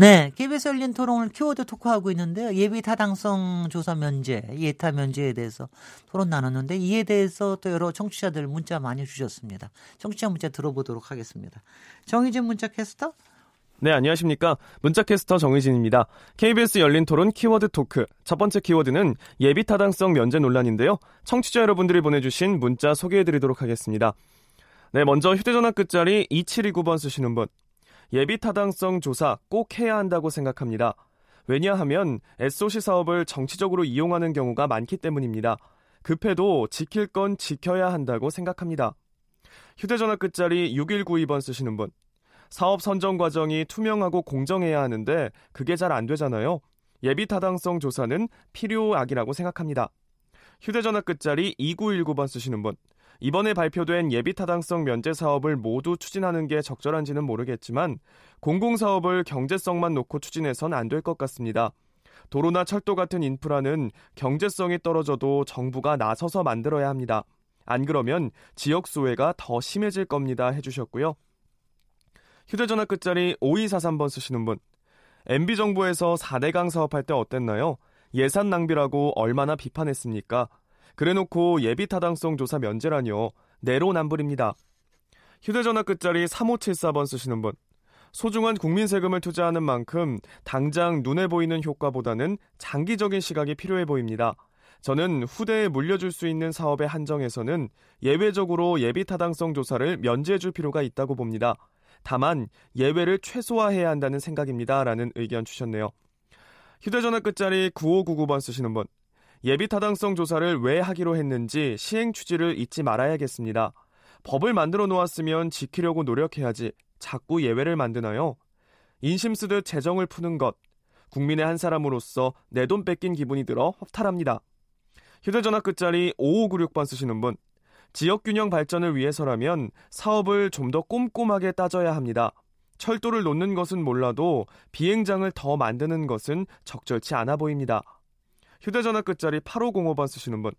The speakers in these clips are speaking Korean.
네, KBS 열린 토론을 키워드 토크하고 있는데요. 예비 타당성 조사 면제, 예타 면제에 대해서 토론 나눴는데 이에 대해서 또 여러 청취자들 문자 많이 주셨습니다. 청취자 문자 들어보도록 하겠습니다. 정희진 문자 캐스터. 네, 안녕하십니까. 문자캐스터 정의진입니다. KBS 열린 토론 키워드 토크. 첫 번째 키워드는 예비 타당성 면제 논란인데요. 청취자 여러분들이 보내주신 문자 소개해드리도록 하겠습니다. 네, 먼저 휴대전화 끝자리 2729번 쓰시는 분. 예비 타당성 조사 꼭 해야 한다고 생각합니다. 왜냐하면 SOC 사업을 정치적으로 이용하는 경우가 많기 때문입니다. 급해도 지킬 건 지켜야 한다고 생각합니다. 휴대전화 끝자리 6192번 쓰시는 분. 사업 선정 과정이 투명하고 공정해야 하는데 그게 잘 안 되잖아요. 예비 타당성 조사는 필요악이라고 생각합니다. 휴대전화 끝자리 2919번 쓰시는 분. 이번에 발표된 예비 타당성 면제 사업을 모두 추진하는 게 적절한지는 모르겠지만 공공사업을 경제성만 놓고 추진해선 안 될 것 같습니다. 도로나 철도 같은 인프라는 경제성이 떨어져도 정부가 나서서 만들어야 합니다. 안 그러면 지역 소외가 더 심해질 겁니다. 해주셨고요. 휴대전화 끝자리 5243번 쓰시는 분. MB정부에서 4대강 사업할 때 어땠나요? 예산 낭비라고 얼마나 비판했습니까? 그래놓고 예비 타당성 조사 면제라뇨. 내로남불입니다. 휴대전화 끝자리 3574번 쓰시는 분. 소중한 국민 세금을 투자하는 만큼 당장 눈에 보이는 효과보다는 장기적인 시각이 필요해 보입니다. 저는 후대에 물려줄 수 있는 사업에 한정해서는 예외적으로 예비 타당성 조사를 면제해 줄 필요가 있다고 봅니다. 다만 예외를 최소화해야 한다는 생각입니다. 라는 의견 주셨네요. 휴대전화 끝자리 9599번 쓰시는 분. 예비 타당성 조사를 왜 하기로 했는지 시행 취지를 잊지 말아야겠습니다. 법을 만들어 놓았으면 지키려고 노력해야지 자꾸 예외를 만드나요? 인심 쓰듯 재정을 푸는 것. 국민의 한 사람으로서 내 돈 뺏긴 기분이 들어 허탈합니다. 휴대전화 끝자리 5596번 쓰시는 분. 지역균형 발전을 위해서라면 사업을 좀 더 꼼꼼하게 따져야 합니다. 철도를 놓는 것은 몰라도 비행장을 더 만드는 것은 적절치 않아 보입니다. 휴대전화 끝자리 8505번 쓰시는 분.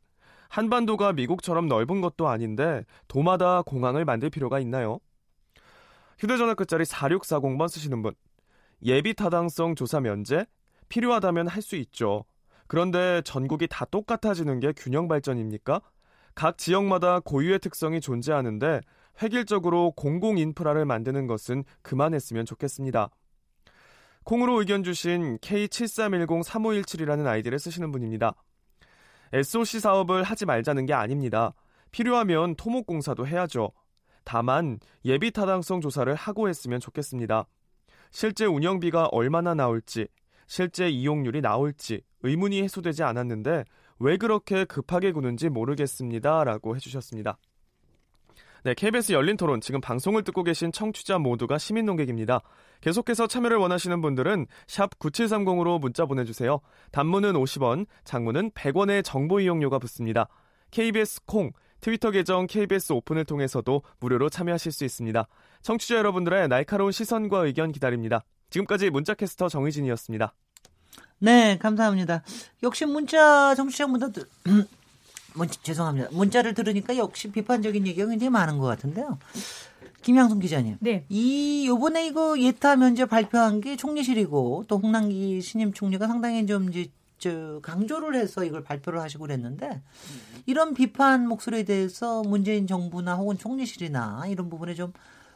한반도가 미국처럼 넓은 것도 아닌데 도마다 공항을 만들 필요가 있나요? 휴대전화 끝자리 4640번 쓰시는 분. 예비 타당성 조사 면제? 필요하다면 할 수 있죠. 그런데 전국이 다 똑같아지는 게 균형 발전입니까? 각 지역마다 고유의 특성이 존재하는데 획일적으로 공공 인프라를 만드는 것은 그만했으면 좋겠습니다. 콩으로 의견 주신 K73103517이라는 아이디를 쓰시는 분입니다. SOC 사업을 하지 말자는 게 아닙니다. 필요하면 토목공사도 해야죠. 다만 예비 타당성 조사를 하고 했으면 좋겠습니다. 실제 운영비가 얼마나 나올지, 실제 이용률이 나올지 의문이 해소되지 않았는데 왜 그렇게 급하게 구는지 모르겠습니다. 라고 해주셨습니다. 네, KBS 열린 토론 지금 방송을 듣고 계신 청취자 모두가 시민 농객입니다. 계속해서 참여를 원하시는 분들은 샵 9730으로 문자 보내주세요. 단문은 50원, 장문은 100원의 정보 이용료가 붙습니다. KBS 콩, 트위터 계정 KBS 오픈을 통해서도 무료로 참여하실 수 있습니다. 청취자 여러분들의 날카로운 시선과 의견 기다립니다. 지금까지 문자캐스터 정희진이었습니다. 네, 감사합니다. 역시 문자 문자들 문, 죄송합니다. 문자를 들으니까 역시 비판적인 얘기가 굉장히 많은 것 같은데요. 김양순 기자님. 네. 이 요번에 이거 예타 면제 발표한 게 총리실이고 또 홍남기 신임 총리가 상당히 좀 이제 저 강조를 해서 이걸 발표를 하시고 그랬는데 이런 비판 목소리에 대해서 문재인 정부나 혹은 총리실이나 이런 부분에 좀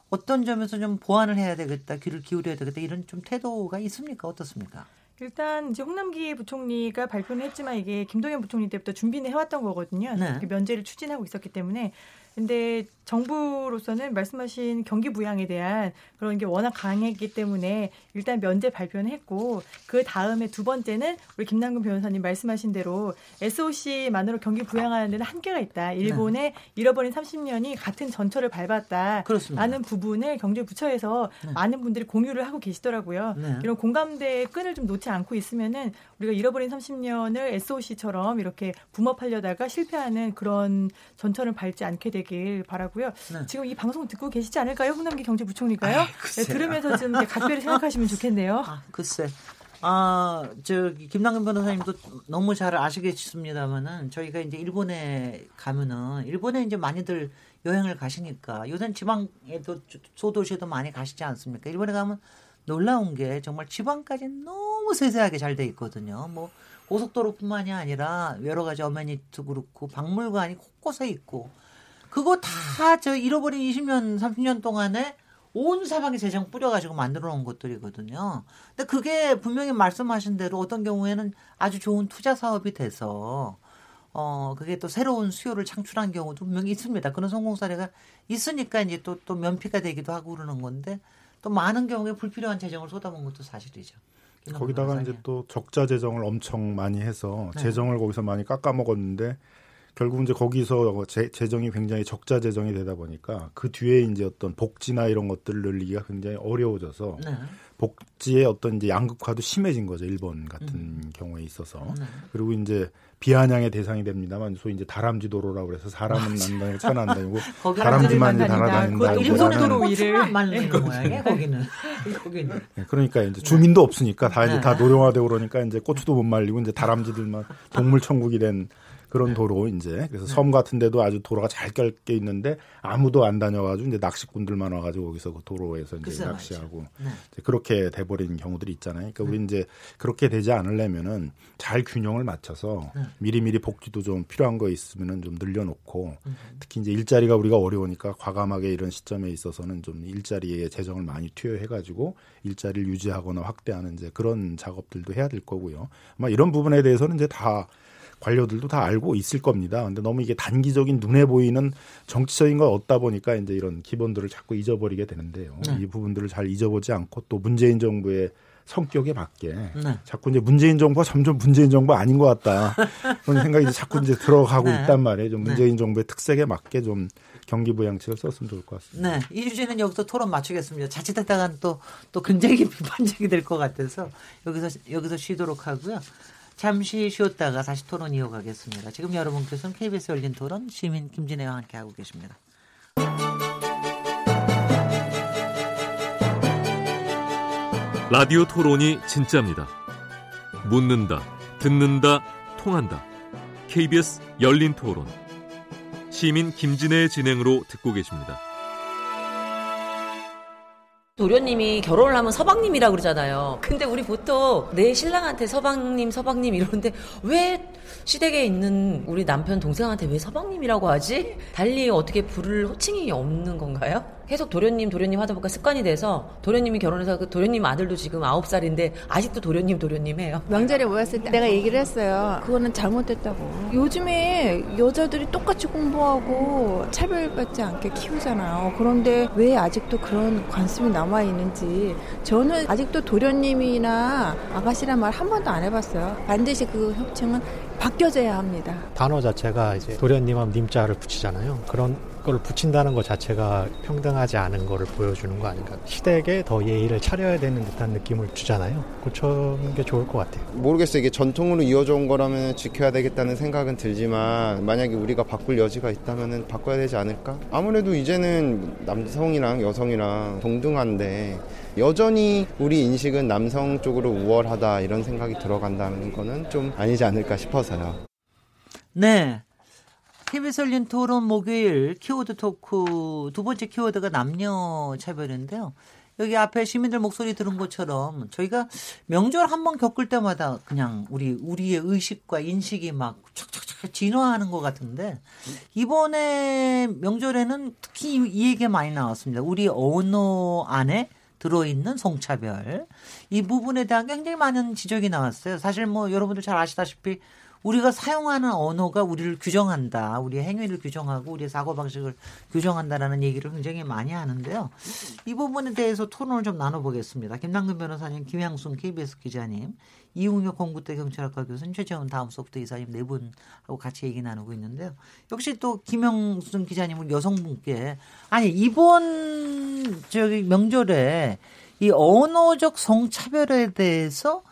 어떤 점에서 좀 보완을 해야 되겠다, 귀를 기울여야 되겠다 이런 좀 태도가 있습니까? 어떻습니까? 일단 이제 홍남기 부총리가 발표는 했지만 이게 김동연 부총리 때부터 준비는 해왔던 거거든요. 네. 면제를 추진하고 있었기 때문에 근데 정부로서는 말씀하신 경기 부양에 대한 그런 게 워낙 강했기 때문에 일단 면제 발표는 했고 그 다음에 두 번째는 우리 김남근 변호사님 말씀하신 대로 SOC만으로 경기 부양하는 데는 한계가 있다. 일본의 네. 잃어버린 30년이 같은 전철을 밟았다. 그렇습니다. 라는 부분을 경제부처에서 네. 많은 분들이 공유를 하고 계시더라고요. 네. 이런 공감대의 끈을 좀 놓지 않고 있으면은 우리가 잃어버린 30년을 SOC처럼 이렇게 붐업하려다가 실패하는 그런 전철을 밟지 않게 되길 바라고 요. 네. 지금 이 방송 듣고 계시지 않을까요? 홍남기 경제부총리가요? 아, 네, 들으면서 좀 각별히 생각하시면 좋겠네요. 아, 글쎄. 아, 저기 김남근 변호사님도 너무 잘 아시겠습니다만은 저희가 이제 일본에 가면은 일본에 이제 많이들 여행을 가시니까 요새 지방에도 소도시에도 많이 가시지 않습니까? 일본에 가면 놀라운 게 정말 지방까지 너무 세세하게 잘 돼 있거든요. 뭐 고속도로뿐만이 아니라 여러 가지 어메니티 그렇고 박물관이 곳곳에 있고 그거 다 저 잃어버린 20년 30년 동안에 온 사방에 재정 뿌려가지고 만들어 놓은 것들이거든요. 근데 그게 분명히 말씀하신 대로 어떤 경우에는 아주 좋은 투자 사업이 돼서 어, 그게 또 새로운 수요를 창출한 경우도 분명히 있습니다. 그런 성공 사례가 있으니까 이제 또, 또 면피가 되기도 하고 그러는 건데 또 많은 경우에 불필요한 재정을 쏟아본 것도 사실이죠. 거기다가 이제 또 적자 재정을 엄청 많이 해서 네. 재정을 거기서 많이 깎아먹었는데 결국 이제 거기서 재, 재정이 굉장히 적자 재정이 되다 보니까 그 뒤에 이제 어떤 복지나 이런 것들을 늘리기가 굉장히 어려워져서 네. 복지의 어떤 이제 양극화도 심해진 거죠 일본 같은 음. 경우에 있어서 네. 그리고 이제 비아냥의 대상이 됩니다만 소위 이제 다람쥐 도로라고 그래서 사람은 안 다니고 차는 안 다니고 다람쥐만 이제 달아다닌다. 일본은 고추만 말리는 모양이에 거기는. 거기는. 네, 그러니까 이제 주민도 없으니까 다 이제 다 네. 노령화되고 그러니까 이제 고추도 못 말리고 이제 다람쥐들만 동물 천국이 된 그런 도로 이제 그래서 섬 같은 데도 아주 도로가 잘 껴게 있는데 아무도 안 다녀가지고 이제 낚시꾼들만 와가지고 거기서 그 도로에서 이제 낚시하고 네. 이제 그렇게 돼버린 경우들이 있잖아요. 그러니까 네. 우리 이제 그렇게 되지 않으려면은 잘 균형을 맞춰서 네. 미리미리 복지도 좀 필요한 거 있으면은 좀 늘려놓고 음. 특히 이제 일자리가 우리가 어려우니까 과감하게 이런 시점에 있어서는 좀 일자리에 재정을 많이 투여해가지고 일자리를 유지하거나 확대하는 이제 그런 작업들도 해야 될 거고요. 아마 이런 부분에 대해서는 이제 다 관료들도 다 알고 있을 겁니다. 근데 너무 이게 단기적인 눈에 보이는 정치적인 걸 얻다 보니까 이제 이런 기본들을 자꾸 잊어버리게 되는데요. 네. 이 부분들을 잘 잊어보지 않고 또 문재인 정부의 성격에 맞게 네. 자꾸 이제 문재인 정부가 점점 문재인 정부 아닌 것 같다 그런 생각이 이제 자꾸 이제 들어가고 네. 있단 말이에요. 좀 네. 문재인 정부의 특색에 맞게 좀 경기 부양책을 썼으면 좋을 것 같습니다. 네, 이 주제는 여기서 토론 마치겠습니다. 자칫했다간 또또 굉장히 비판적이 될 것 같아서 여기서 여기서 쉬도록 하고요. 잠시 쉬었다가 다시 토론 이어가겠습니다. 지금 여러분께서는 KBS 열린 토론 시민 김진애와 함께 하고 계십니다. 라디오 토론이 진짜입니다. 묻는다, 듣는다, 통한다. KBS 열린 토론. 시민 김진애의 진행으로 듣고 계십니다. 도련님이 결혼을 하면 서방님이라 그러잖아요. 근데 우리 보통 내 신랑한테 서방님, 서방님 이러는데 왜 시댁에 있는 우리 남편 동생한테 왜 서방님이라고 하지? 달리 어떻게 부를 호칭이 없는 건가요? 계속 도련님 도련님 하다 보니까 습관이 돼서 도련님이 결혼해서 그 도련님 아들도 지금 9살인데 아직도 도련님 도련님 해요. 명절에 모였을 때 내가 얘기를 했어요. 그거는 잘못됐다고. 요즘에 여자들이 똑같이 공부하고 차별받지 않게 키우잖아요. 그런데 왜 아직도 그런 관습이 남아 있는지 저는 아직도 도련님이나 아가씨란 말 한 번도 안 해봤어요. 반드시 그 협칭은 바뀌어져야 합니다. 단어 자체가 이제 도련님하면 님자를 붙이잖아요. 그런 걸 붙인다는 것 자체가 평등하지 않은 거를 보여주는 거 아닌가. 시댁에 더 예의를 차려야 되는 듯한 느낌을 주잖아요. 고쳐는 게 좋을 것 같아요. 모르겠어요. 이게 전통으로 이어져 온 거라면 지켜야 되겠다는 생각은 들지만 만약에 우리가 바꿀 여지가 있다면 바꿔야 되지 않을까? 아무래도 이제는 남성이랑 여성이랑 동등한데 여전히 우리 인식은 남성 쪽으로 우월하다 이런 생각이 들어간다는 거는 좀 아니지 않을까 싶어서요. 네. KBS 열린 토론 목요일 키워드 토크 두 번째 키워드가 남녀 차별인데요. 여기 앞에 시민들 목소리 들은 것처럼 저희가 명절 한 번 겪을 때마다 그냥 우리 우리의 의식과 인식이 막 촥촥촥 진화하는 것 같은데 이번에 명절에는 특히 이 얘기 많이 나왔습니다. 우리 언어 안에 들어있는 성차별 이 부분에 대한 굉장히 많은 지적이 나왔어요. 사실 뭐 여러분들 잘 아시다시피 우리가 사용하는 언어가 우리를 규정한다. 우리의 행위를 규정하고 우리의 사고 방식을 규정한다라는 얘기를 굉장히 많이 하는데요. 이 부분에 대해서 토론을 좀 나눠보겠습니다. 김남근 변호사님, 김향순 KBS 기자님, 이웅혁 공구대 경찰학과 교수님, 최재훈 다음 소프트 이사님 네 분하고 같이 얘기 나누고 있는데요. 역시 또 김영순 기자님은 여성분께 아니 이번 저기 명절에 이 언어적 성차별에 대해서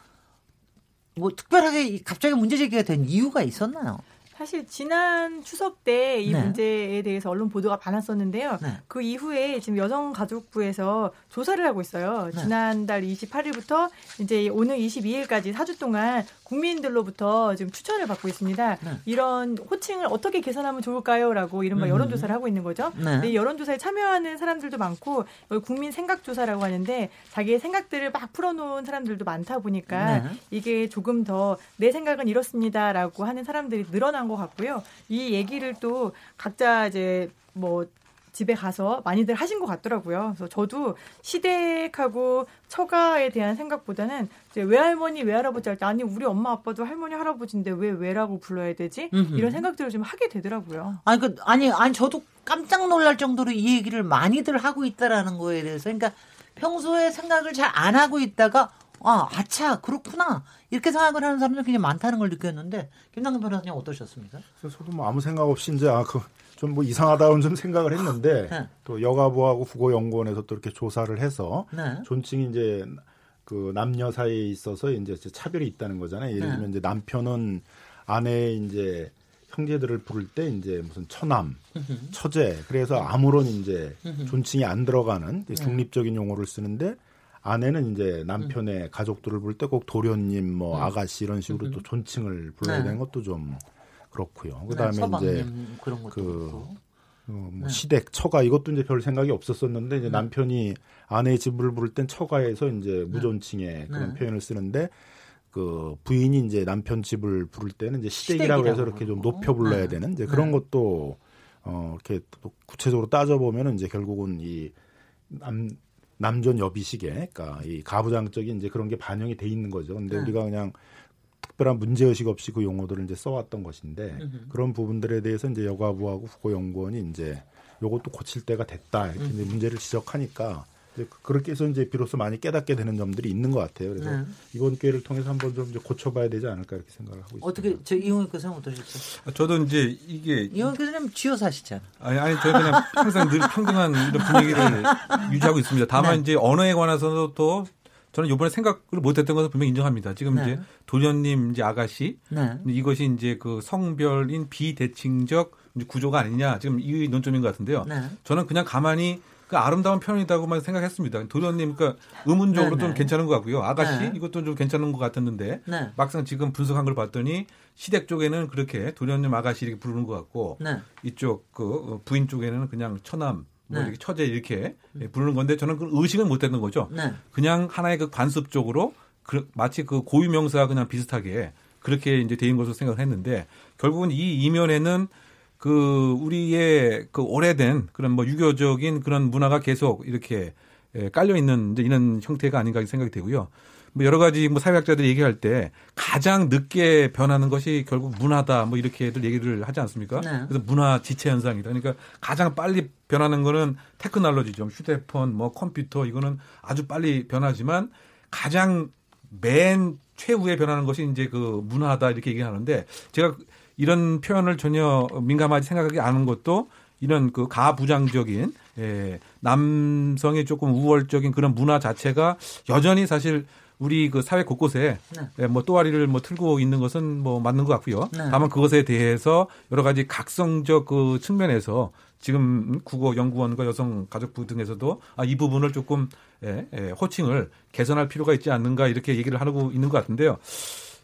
뭐 특별하게 갑자기 문제 제기가 된 이유가 있었나요? 사실 지난 추석 때 이 네. 문제에 대해서 언론 보도가 많았었는데요. 네. 그 이후에 지금 여성가족부에서 조사를 하고 있어요. 네. 지난달 28일부터 이제 오늘 22일까지 4주 동안 국민들로부터 지금 추천을 받고 있습니다. 네. 이런 호칭을 어떻게 개선하면 좋을까요?라고 이른바 음. 여론조사를 하고 있는 거죠. 네. 근데 이 여론조사에 참여하는 사람들도 많고 국민 생각조사라고 하는데 자기의 생각들을 막 풀어놓은 사람들도 많다 보니까 네. 이게 조금 더 내 생각은 이렇습니다라고 하는 사람들이 늘어난 것 같고요. 이 얘기를 또 각자 이제 뭐 집에 가서 많이들 하신 것 같더라고요. 그래서 저도 시댁하고 처가에 대한 생각보다는 이제 외할머니, 외할아버지 할 때 아니 우리 엄마 아빠도 할머니 할아버지인데 왜 왜라고 불러야 되지? 음흠. 이런 생각들을 좀 하게 되더라고요. 아니 그 아니 아니 저도 깜짝 놀랄 정도로 이 얘기를 많이들 하고 있다라는 거에 대해서 그러니까 평소에 생각을 잘 안 하고 있다가 아 아차 그렇구나 이렇게 생각을 하는 사람들이 굉장히 많다는 걸 느꼈는데 김남근 변호사님 어떠셨습니까? 저도 뭐 아무 생각 없이 이제 아 그 좀 뭐 이상하다는 좀 생각을 했는데 네. 또 여가부하고 국어연구원에서 또 이렇게 조사를 해서 네. 존칭이 이제 그 남녀 사이에 있어서 이제 차별이 있다는 거잖아요. 예를 네. 들면 이제 남편은 아내의 이제 형제들을 부를 때 이제 무슨 처남, 처제 그래서 아무런 이제 존칭이 안 들어가는 네. 중립적인 용어를 쓰는데 아내는 이제 남편의 가족들을 부를 때 꼭 도련님, 뭐 아가씨 이런 식으로 또 존칭을 불러야 네. 되는 것도 좀 그렇고요. 네, 그다음에 이제 그 어, 뭐 네. 시댁, 처가 이것도 이제 별 생각이 없었었는데 이제 남편이 아내의 집을 부를 땐 처가에서 이제 무존칭의 그런 네. 표현을 쓰는데 그 부인이 이제 남편 집을 부를 때는 이제 시댁이라고 해서 시댁이라고 이렇게 좀. 높여 불러야 네. 되는 이제 그런 네. 것도 어 이렇게 또 구체적으로 따져 보면은 이제 결국은 이 남 남존 여비식에 그러니까 이 가부장적인 이제 그런 게 반영이 돼 있는 거죠. 근데 네. 우리가 그냥 특별한 문제 의식 없이 그 용어들을 이제 써왔던 것인데 음흠. 그런 부분들에 대해서 이제 여가부하고 국고연구원이 이제 요것도 고칠 때가 됐다 이렇게 이제 문제를 지적하니까 이제 그- 그렇게 해서 이제 비로소 많이 깨닫게 되는 점들이 있는 것 같아요. 그래서 네. 이번 기회를 통해서 한번 좀 이제 고쳐봐야 되지 않을까 이렇게 생각을 하고 있습니다. 어떻게 저 이용혁 교수님 어떠셨어요? 저도 이제 이게 이용혁 교수님 쥐어 사시잖아. 아니, 아니, 저희 그냥 항상 늘 평등한 이런 분위기를 유지하고 있습니다. 다만 네. 이제 언어에 관해서도 또 저는 이번에 생각을 못했던 것을 분명히 인정합니다. 지금 네. 이제 도련님 이제 아가씨 네. 이것이 이제 그 성별인 비대칭적 구조가 아니냐 지금 이 논점인 것 같은데요. 네. 저는 그냥 가만히 그 아름다운 표현이다고만 생각했습니다. 도련님 그러니까 의문적으로 네, 좀 네. 괜찮은 것 같고요. 아가씨 네. 이것도 좀 괜찮은 것 같았는데 네. 막상 지금 분석한 걸 봤더니 시댁 쪽에는 그렇게 도련님 아가씨 이렇게 부르는 것 같고 네. 이쪽 그 어, 부인 쪽에는 그냥 처남 뭐 네. 이렇게 처제 이렇게 예, 부르는 건데 저는 그 의식을 못했던 거죠. 네. 그냥 하나의 그 관습적으로 그 마치 그 고유 명사와 그냥 비슷하게 그렇게 이제 돼 있는 것으로 생각을 했는데 결국은 이 이면에는 그 우리의 그 오래된 그런 뭐 유교적인 그런 문화가 계속 이렇게 예, 깔려 있는 이런 형태가 아닌가 생각이 되고요. 뭐 여러 가지 뭐 사회학자들이 얘기할 때 가장 늦게 변하는 것이 결국 문화다 뭐 이렇게들 얘기를 하지 않습니까? 네. 그래서 문화 지체 현상이다. 그러니까 가장 빨리 변하는 거는 테크놀로지죠. 휴대폰, 뭐 컴퓨터 이거는 아주 빨리 변하지만 가장 맨 최후에 변하는 것이 이제 그 문화다 이렇게 얘기하는데 제가 이런 표현을 전혀 민감하지 생각하지 않은 것도 이런 그 가부장적인 예, 남성의 조금 우월적인 그런 문화 자체가 여전히 사실 우리 그 사회 곳곳에 네. 예, 뭐 또아리를 뭐 틀고 있는 것은 뭐 맞는 것 같고요. 네. 다만 그것에 대해서 여러 가지 각성적 그 측면에서 지금 국어 연구원과 여성가족부 등에서도 아, 이 부분을 조금 예, 예, 호칭을 개선할 필요가 있지 않는가 이렇게 얘기를 하고 있는 것 같은데요.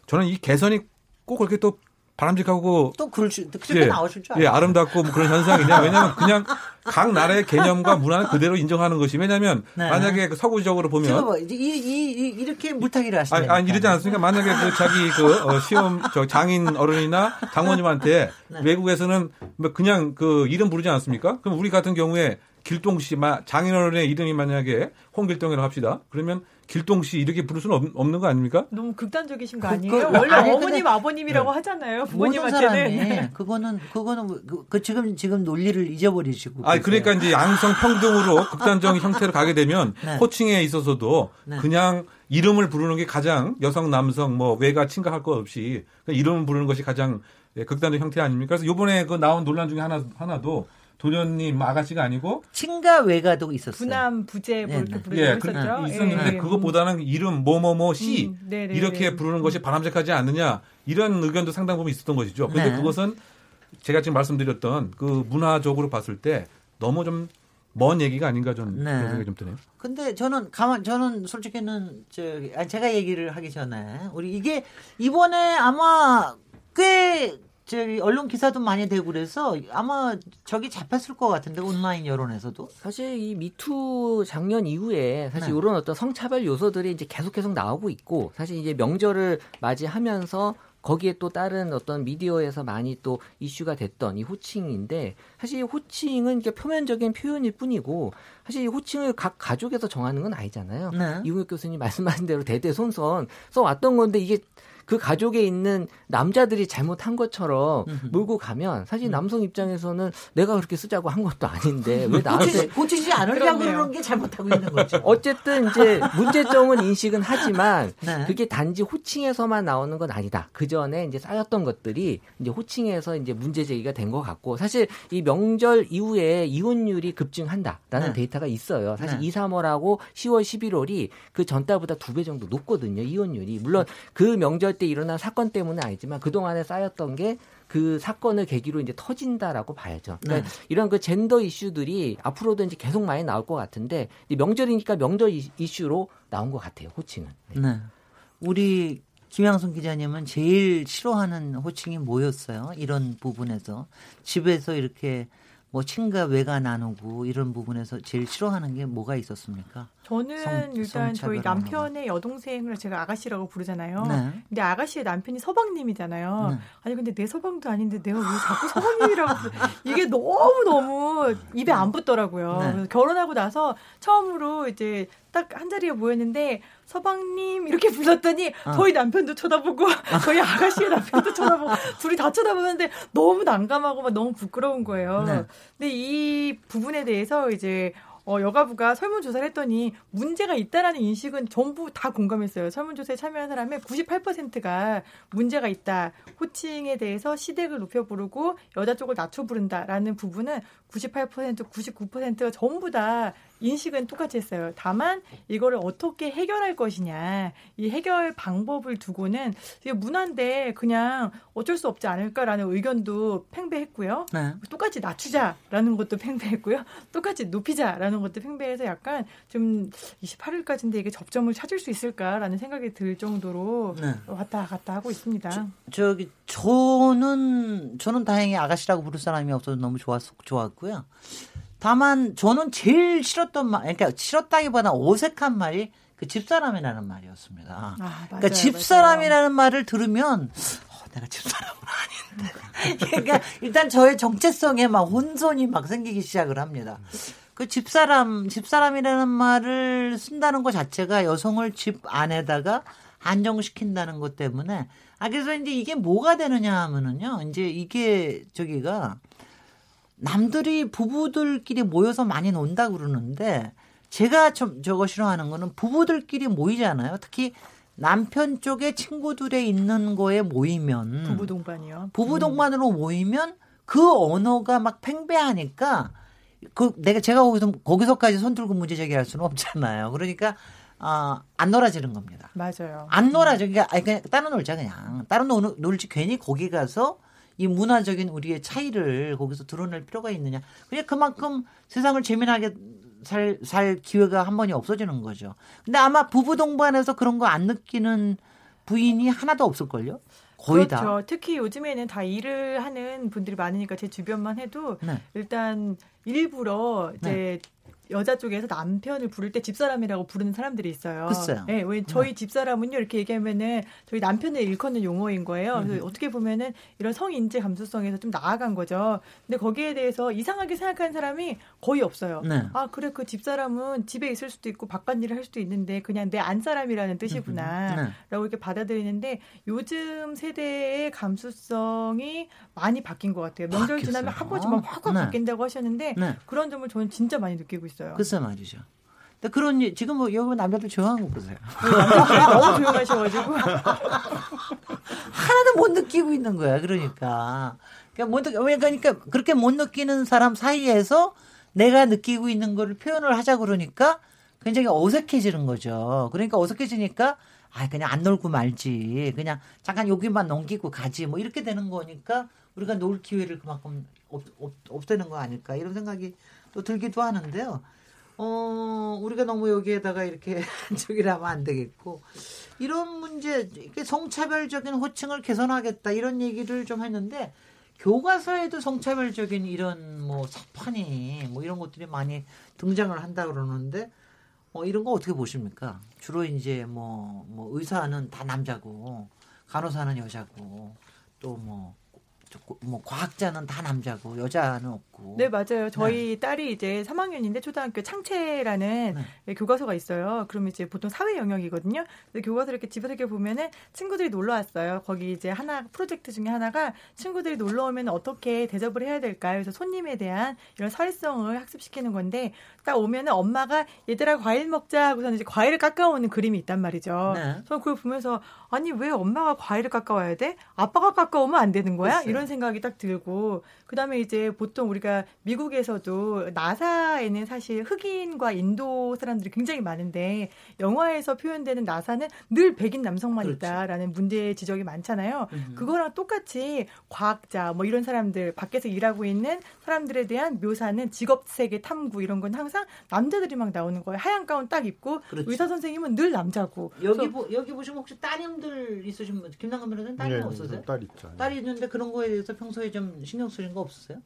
저는 이 개선이 꼭 그렇게 또 바람직하고 또 그럴 수, 그렇게 나오실 줄 알아요. 예, 아름답고 뭐 그런 현상이냐. 왜냐하면 그냥 각 나라의 개념과 문화는 그대로 인정하는 것이. 왜냐하면 네. 만약에 그 서구적으로 보면 뭐 이, 이, 이, 이렇게 물타기를 아니, 하시니까. 아니 이러지 않습니까? 만약에 그 자기 그 어, 시험 저 장인 어른이나 장모님한테 네. 외국에서는 뭐 그냥 그 이름 부르지 않습니까? 그럼 우리 같은 경우에 길동 씨, 마- 장인어른의 이름이 만약에 홍길동이라고 합시다. 그러면 길동 씨 이렇게 부를 수는 없, 없는 거 아닙니까? 너무 극단적이신 거 그- 아니에요? 그- 원래 아니, 어머님 아버님이라고 하잖아요. 모든 사람이 부모님한테는. 그거는 그거는 그, 그 지금 지금 논리를 잊어버리시고. 아. 그러니까 이제 양성 평등으로 극단적인 형태로 가게 되면 네. 호칭에 있어서도 네. 그냥 이름을 부르는 게 가장 여성, 남성, 뭐 외가 친가 할 것 없이 이름을 부르는 것이 가장 예, 극단적 형태 아닙니까? 그래서 요번에 그 나온 논란 중에 하나 하나도 도련님 아가씨가 아니고 친가 외가도 있었어요. 부남 부재 뭐 네, 이렇게 네. 부르고 예, 그, 했었죠. 있었는데 예. 그것보다는 이름 뭐뭐뭐 씨 음, 네네. 이렇게 부르는 것이 바람직하지 않느냐 이런 의견도 상당 부분 있었던 것이죠. 그런데 네. 그것은 제가 지금 말씀드렸던 그 문화적으로 봤을 때 너무 좀 먼 얘기가 아닌가 좀 네. 그런 생각이 좀 드네요. 근데 저는 가만 저는 솔직히는 아, 제가 얘기를 하기 전에 우리 이게 이번에 아마 꽤 저기 언론 기사도 많이 되고 그래서 아마 저기 잡혔을 것 같은데 온라인 여론에서도 사실 이 미투 작년 이후에 사실 네. 이런 어떤 성차별 요소들이 이제 계속 계속 나오고 있고 사실 이제 명절을 맞이하면서 거기에 또 다른 어떤 미디어에서 많이 또 이슈가 됐던 이 호칭인데 사실 이 호칭은 이게 표면적인 표현일 뿐이고 사실 이 호칭을 각 가족에서 정하는 건 아니잖아요. 네. 이웅혁 교수님 말씀하신 대로 대대손손 써왔던 건데 이게 그 가족에 있는 남자들이 잘못한 것처럼 몰고 가면 사실 남성 입장에서는 내가 그렇게 쓰자고 한 것도 아닌데 왜 나한테 고치지, 고치지 않으려고. 그러는 게 잘못하고 있는 거죠. 어쨌든 이제 문제점은 인식은 하지만 네. 그게 단지 호칭에서만 나오는 건 아니다. 그 전에 이제 쌓였던 것들이 이제 호칭에서 이제 문제 제기가 된 것 같고 사실 이 명절 이후에 이혼율이 급증한다라는 네. 데이터가 있어요. 사실 네. 2, 3월하고 10월, 11월이 그 전달보다 두 배 정도 높거든요. 이혼율이 물론 그 명절 때 일어난 사건 때문은 아니지만 그 동안에 쌓였던 게 그 사건을 계기로 이제 터진다라고 봐야죠. 그러니까 네. 이런 그 젠더 이슈들이 앞으로도 이제 계속 많이 나올 것 같은데 이 명절이니까 명절 이- 이슈로 나온 것 같아요. 호칭은. 네. 네. 우리 김양순 기자님은 제일 싫어하는 호칭이 뭐였어요? 이런 부분에서 집에서 이렇게 뭐 친가 외가 나누고 이런 부분에서 제일 싫어하는 게 뭐가 있었습니까? 저는 성- 일단 저희 남편의 여동생을 제가 아가씨라고 부르잖아요. 네. 근데 아가씨의 남편이 서방님이잖아요. 네. 아니 근데 내 서방도 아닌데 내가 왜 자꾸 서방님이라고 이게 너무 너무 입에 안 붙더라고요. 네. 결혼하고 나서 처음으로 이제 딱 한 자리에 모였는데 서방님 이렇게 불렀더니 어. 저희 남편도 쳐다보고 저희 아가씨의 남편도 쳐다보고 둘이 다 쳐다보는데 너무 난감하고 막 너무 부끄러운 거예요. 네. 근데 이 부분에 대해서 이제 어, 여가부가 설문조사를 했더니 문제가 있다라는 인식은 전부 다 공감했어요. 설문조사에 참여한 사람의 98%가 문제가 있다. 호칭에 대해서 시댁을 높여 부르고 여자 쪽을 낮춰 부른다라는 부분은 98%, 99%가 전부 다 인식은 똑같이 했어요. 다만 이거를 어떻게 해결할 것이냐. 이 해결 방법을 두고는 이게 문화인데 그냥 어쩔 수 없지 않을까라는 의견도 팽배했고요. 네. 똑같이 낮추자라는 것도 팽배했고요. 똑같이 높이자라는 것도 팽배해서 약간 좀 28일까지인데 이게 접점을 찾을 수 있을까라는 생각이 들 정도로 네. 왔다 갔다 하고 있습니다. 저 기 저는 저는 다행히 아가씨라고 부를 사람이 없어서 너무 좋았 좋았고요. 다만 저는 제일 싫었던 말, 그러니까 싫었다기보다 어색한 말이 그 집사람이라는 말이었습니다. 아, 맞아요, 그러니까 집사람이라는 말을 들으면 어, 내가 집사람은 아닌데. 그러니까 일단 저의 정체성에 막 혼선이 막 생기기 시작을 합니다. 그 집사람, 집사람이라는 말을 쓴다는 것 자체가 여성을 집 안에다가 안정시킨다는 것 때문에 아 그래서 이제 이게 뭐가 되느냐 하면은요. 이제 이게 저기가 남들이 부부들끼리 모여서 많이 논다 그러는데 제가 좀 저거 싫어하는 거는 부부들끼리 모이잖아요. 특히 남편 쪽에 친구들에 있는 거에 모이면 부부 동반이요. 부부 동반으로 모이면 그 언어가 막 팽배하니까 그 내가 제가 거기서 거기서까지 손 들고 문제 제기할 수는 없잖아요. 그러니까 아, 안 놀아지는 겁니다. 맞아요. 안 놀아져. 그러니까 아니, 그냥 따로 놀자 그냥. 따로 놀, 놀지 괜히 거기 가서 이 문화적인 우리의 차이를 거기서 드러낼 필요가 있느냐. 그냥 그만큼 세상을 재미나게 살, 살 기회가 한 번이 없어지는 거죠. 근데 아마 부부 동반에서 그런 거 안 느끼는 부인이 하나도 없을걸요? 거의 그렇죠. 다. 특히 요즘에는 다 일을 하는 분들이 많으니까 제 주변만 해도 네. 일단 일부러 이제 여자 쪽에서 남편을 부를 때 집사람이라고 부르는 사람들이 있어요. 글쎄요. 네, 왜 저희 집사람은요 이렇게 얘기하면은 저희 남편을 일컫는 용어인 거예요. 그래서 음. 어떻게 보면은 이런 성인지 감수성에서 좀 나아간 거죠. 근데 거기에 대해서 이상하게 생각하는 사람이 거의 없어요. 네. 아 그래 그 집사람은 집에 있을 수도 있고 바깥 일을 할 수도 있는데 그냥 내 안 사람이라는 뜻이구나. 네. 라고 이렇게 받아들이는데 요즘 세대의 감수성이 많이 바뀐 것 같아요. 명절 바뀌었어요. 지나면 한 번쯤 확확 네. 바뀐다고 하셨는데 네. 그런 점을 저는 진짜 많이 느끼고 있어요. 글쎄 말이죠. 근데 그런 일- 지금 뭐 여기 남자들 조용한 거 보세요. 너무 조용하셔가지고 하나도 못 느끼고 있는 거야. 그러니까. 그러니까 못 그러니까 그렇게 못 느끼는 사람 사이에서 내가 느끼고 있는 거를 표현을 하자 그러니까 굉장히 어색해지는 거죠. 그러니까 어색해지니까 아 그냥 안 놀고 말지. 그냥 잠깐 여기만 넘기고 가지. 뭐 이렇게 되는 거니까 우리가 놀 기회를 그만큼 없, 없, 없애는 거 아닐까 이런 생각이 또 들기도 하는데요. 어, 우리가 너무 여기에다가 이렇게 하면 안 되겠고, 이런 문제, 이렇게 성차별적인 호칭을 개선하겠다, 이런 얘기를 좀 했는데, 교과서에도 성차별적인 이런 뭐 사판이 뭐 이런 것들이 많이 등장을 한다 그러는데, 어, 이런 거 어떻게 보십니까? 주로 이제 뭐, 뭐 의사는 다 남자고, 간호사는 여자고, 또 뭐, 뭐 과학자는 다 남자고 여자는 없고. 네 맞아요. 저희 딸이 이제 3학년인데 초등학교 창체라는 교과서가 있어요. 그러면 이제 보통 사회 영역이거든요. 근데 교과서 이렇게 집에서 이렇게 보면은 친구들이 놀러 왔어요. 거기 이제 하나 프로젝트 중에 하나가 친구들이 놀러 오면 어떻게 대접을 해야 될까요? 그래서 손님에 대한 이런 사회성을 학습시키는 건데 딱 오면은 엄마가 얘들아 과일 먹자 하고서는 이제 과일을 깎아오는 그림이 있단 말이죠. 네. 저는 그걸 보면서 아니 왜 엄마가 과일을 깎아와야 돼? 아빠가 깎아오면 안 되는 거야? 글쎄요. 이런 생각이 딱 들고 그다음에 이제 보통 우리가 미국에서도 나사에는 사실 흑인과 인도 사람들이 굉장히 많은데 영화에서 표현되는 나사는 늘 백인 남성만 그렇죠. 있다라는 문제 지적이 많잖아요. 음. 그거랑 똑같이 과학자 뭐 이런 사람들 밖에서 일하고 있는 사람들에 대한 묘사는 직업 세계 탐구 이런 건 항상 남자들이 막 나오는 거예요. 하얀 가운 딱 입고 그렇죠. 의사 선생님은 늘 남자고. 여기 보, 여기 보시면 혹시 따님들 있으신 김남근 변호사님 따님 예, 없으세요? 딸 있죠. 딸이 있는데 그런 거에 대해서 평소에 좀 신경 쓰는 거 없으세요?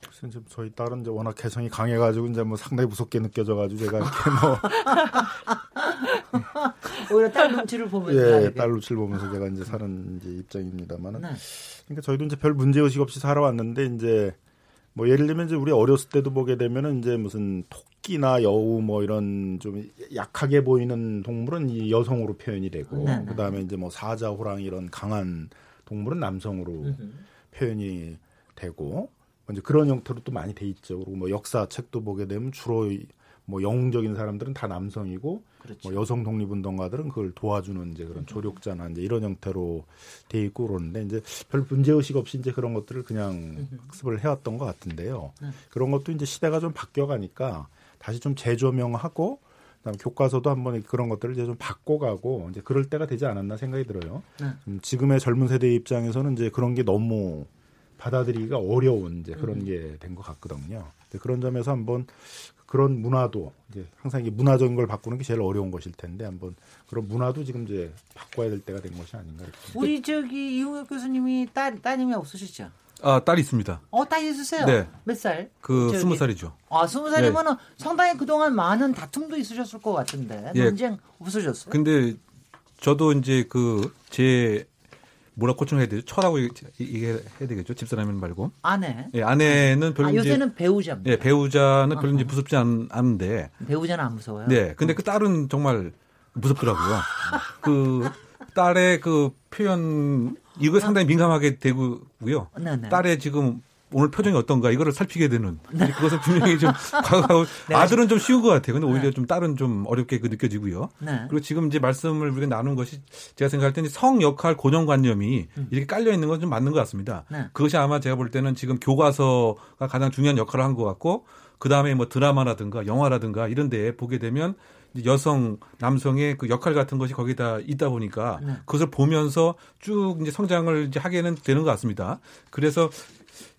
그래서 이제 저희 딸은 이제 워낙 개성이 강해가지고 이제 뭐 상당히 무섭게 느껴져가지고 제가 이렇게 뭐 오히려 딸 눈치를 보면서 예. 딸 눈치를 보면서 제가 이제 사는 이제 입장입니다만은 네. 그러니까 저희도 이제 별 문제 의식 없이 살아왔는데 이제 뭐 예를 들면 이제 우리 어렸을 때도 보게 되면은 이제 무슨 토끼나 여우 뭐 이런 좀 약하게 보이는 동물은 이 여성으로 표현이 되고 네, 네. 그다음에 이제 뭐 사자, 호랑이 이런 강한 동물은 남성으로. 표현이 되고 이제 그런 형태로 또 많이 돼 있죠. 그리고 뭐 역사 책도 보게 되면 주로 이- 뭐 영웅적인 사람들은 다 남성이고 그렇죠. 뭐 여성 독립운동가들은 그걸 도와주는 이제 그런 조력자나 이제 이런 형태로 돼 있고 그러는데 이제 별 문제 의식 없이 이제 그런 것들을 그냥 학습을 해왔던 것 같은데요. 네. 그런 것도 이제 시대가 좀 바뀌어가니까 다시 좀 재조명하고 그다음 에 교과서도 한번 그런 것들을 이제 좀 바꿔가고 이제 그럴 때가 되지 않았나 생각이 들어요. 네. 음, 지금의 젊은 세대 입장에서는 이제 그런 게 너무 받아들이기가 어려운 이제 그런 음. 게된 것 같거든요. 그런 점에서 한번 그런 문화도 이제 항상 이게 문화적인 걸 바꾸는 게 제일 어려운 것일 텐데 한번 그런 문화도 지금 이제 바꿔야 될 때가 된 것이 아닌가 이렇게. 우리 저기 이용혁 교수님이 딸 따님이 없으시죠? 아, 딸이 있습니다. 어, 딸 있으세요? 네. 몇 살? 그 스무 살이죠. 아, 스무 살이면은 상당히 그동안 많은 다툼도 있으셨을 것 같은데 예. 논쟁 없으셨어요? 근데 저도 이제 그 제 뭐라 고칭해야 되죠? 처라고 얘기해야 되겠죠? 집사람은 말고. 아내. 예, 아내는 별로 아, 이제 요새는 배우자입니다. 예, 배우자는 별로 이제 무섭지 않, 않은데. 배우자는 안 무서워요. 네. 근데 그 딸은 정말 무섭더라고요. 그 딸의 그 표현 이거 상당히 민감하게 되고요. 네네. 딸의 지금 오늘 표정이 어떤가 이거를 살피게 되는 그것은 분명히 좀 과거하고 네. 아들은 좀 쉬운 것 같아요. 근데 오히려 좀 딸은 좀 어렵게 그 느껴지고요. 네. 그리고 지금 이제 말씀을 우리가 나눈 것이 제가 생각할 때는 성 역할 고정관념이 이렇게 깔려 있는 건 좀 맞는 것 같습니다. 네. 그것이 아마 제가 볼 때는 지금 교과서가 가장 중요한 역할을 한 것 같고 그 다음에 뭐 드라마라든가 영화라든가 이런 데에 보게 되면 여성, 남성의 그 역할 같은 것이 거기다 있다 보니까 네. 그것을 보면서 쭉 이제 성장을 이제 하게는 되는 것 같습니다. 그래서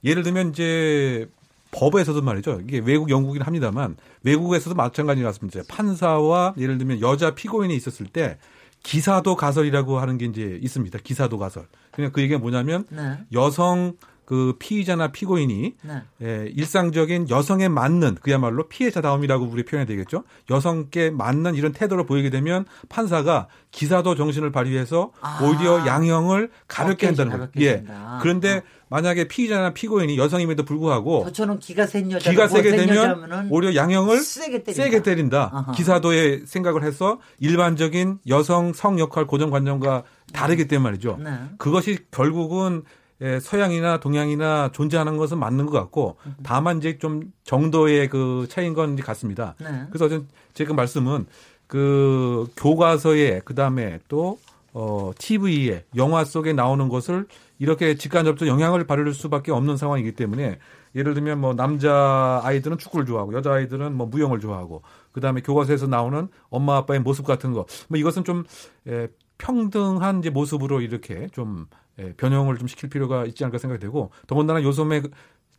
예를 들면 이제 법에서도 말이죠. 이게 외국 영국이긴 합니다만 외국에서도 마찬가지 같습니다. 판사와 예를 들면 여자 피고인이 있었을 때 기사도 가설이라고 하는 게 이제 있습니다. 기사도 가설. 그냥 그 얘기가 뭐냐면 네. 여성 그 피의자나 피고인이 네. 예, 일상적인 여성에 맞는 그야말로 피해자다움이라고 우리 표현해야 되겠죠. 여성께 맞는 이런 태도를 보이게 되면 판사가 기사도 정신을 발휘해서 아. 오히려 양형을 가볍게 한다는 거예요. 예. 그런데 만약에 피의자나 피고인이 여성임에도 불구하고 저처럼 기가 센 여자 기가 세게 되면 오히려 양형을 세게 때린다. 세게 때린다. 기사도의 생각을 해서 일반적인 여성 성 역할 고정관념과 다르기 때문에 말이죠. 네. 그것이 결국은 예, 서양이나 동양이나 존재하는 것은 맞는 것 같고 다만 이제 좀 정도의 그 차이인 건 이제 같습니다. 네. 그래서 제가 말씀은 그 교과서에 그 다음에 또 어, TV에 영화 속에 나오는 것을 이렇게 직간접적 영향을 받을 수밖에 없는 상황이기 때문에 예를 들면 뭐 남자 아이들은 축구를 좋아하고 여자 아이들은 뭐 무용을 좋아하고 그다음에 교과서에서 나오는 엄마 아빠의 모습 같은 거 뭐 이것은 좀 에, 평등한 이제 모습으로 이렇게 좀 에, 변형을 좀 시킬 필요가 있지 않을까 생각이 되고 더군다나 요즘에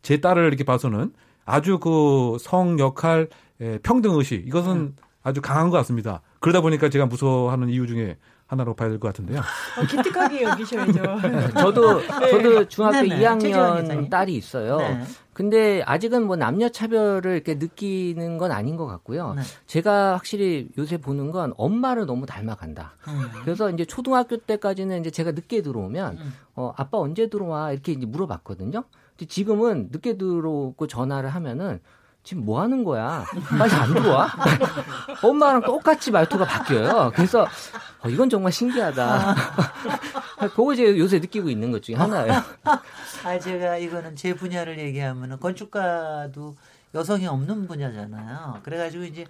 그제 딸을 이렇게 봐서는 아주 그 성 역할 에, 평등 의식 이것은 아주 강한 것 같습니다. 그러다 보니까 제가 무서워하는 이유 중에 하나로 봐야 될 것 같은데요. 어, 기특하게 여기셔야죠. 저도 네. 저도 중학교 네네. 최지원 2학년 기자님. 딸이 있어요. 네. 근데 아직은 뭐 남녀 차별을 이렇게 느끼는 건 아닌 것 같고요. 네. 제가 확실히 요새 보는 건 엄마를 너무 닮아간다. 음. 그래서 이제 초등학교 때까지는 이제 제가 늦게 들어오면 음. 어 아빠 언제 들어와 이렇게 이제 물어봤거든요. 근데 지금은 늦게 들어오고 전화를 하면은 지금 뭐 하는 거야? 빨리 안 들어와? 엄마랑 똑같이 말투가 바뀌어요. 그래서 어, 이건 정말 신기하다. 그거 제가 요새 느끼고 있는 것 중에 하나예요. 아 제가 이거는 제 분야를 얘기하면은 건축가도 여성이 없는 분야잖아요. 그래가지고 이제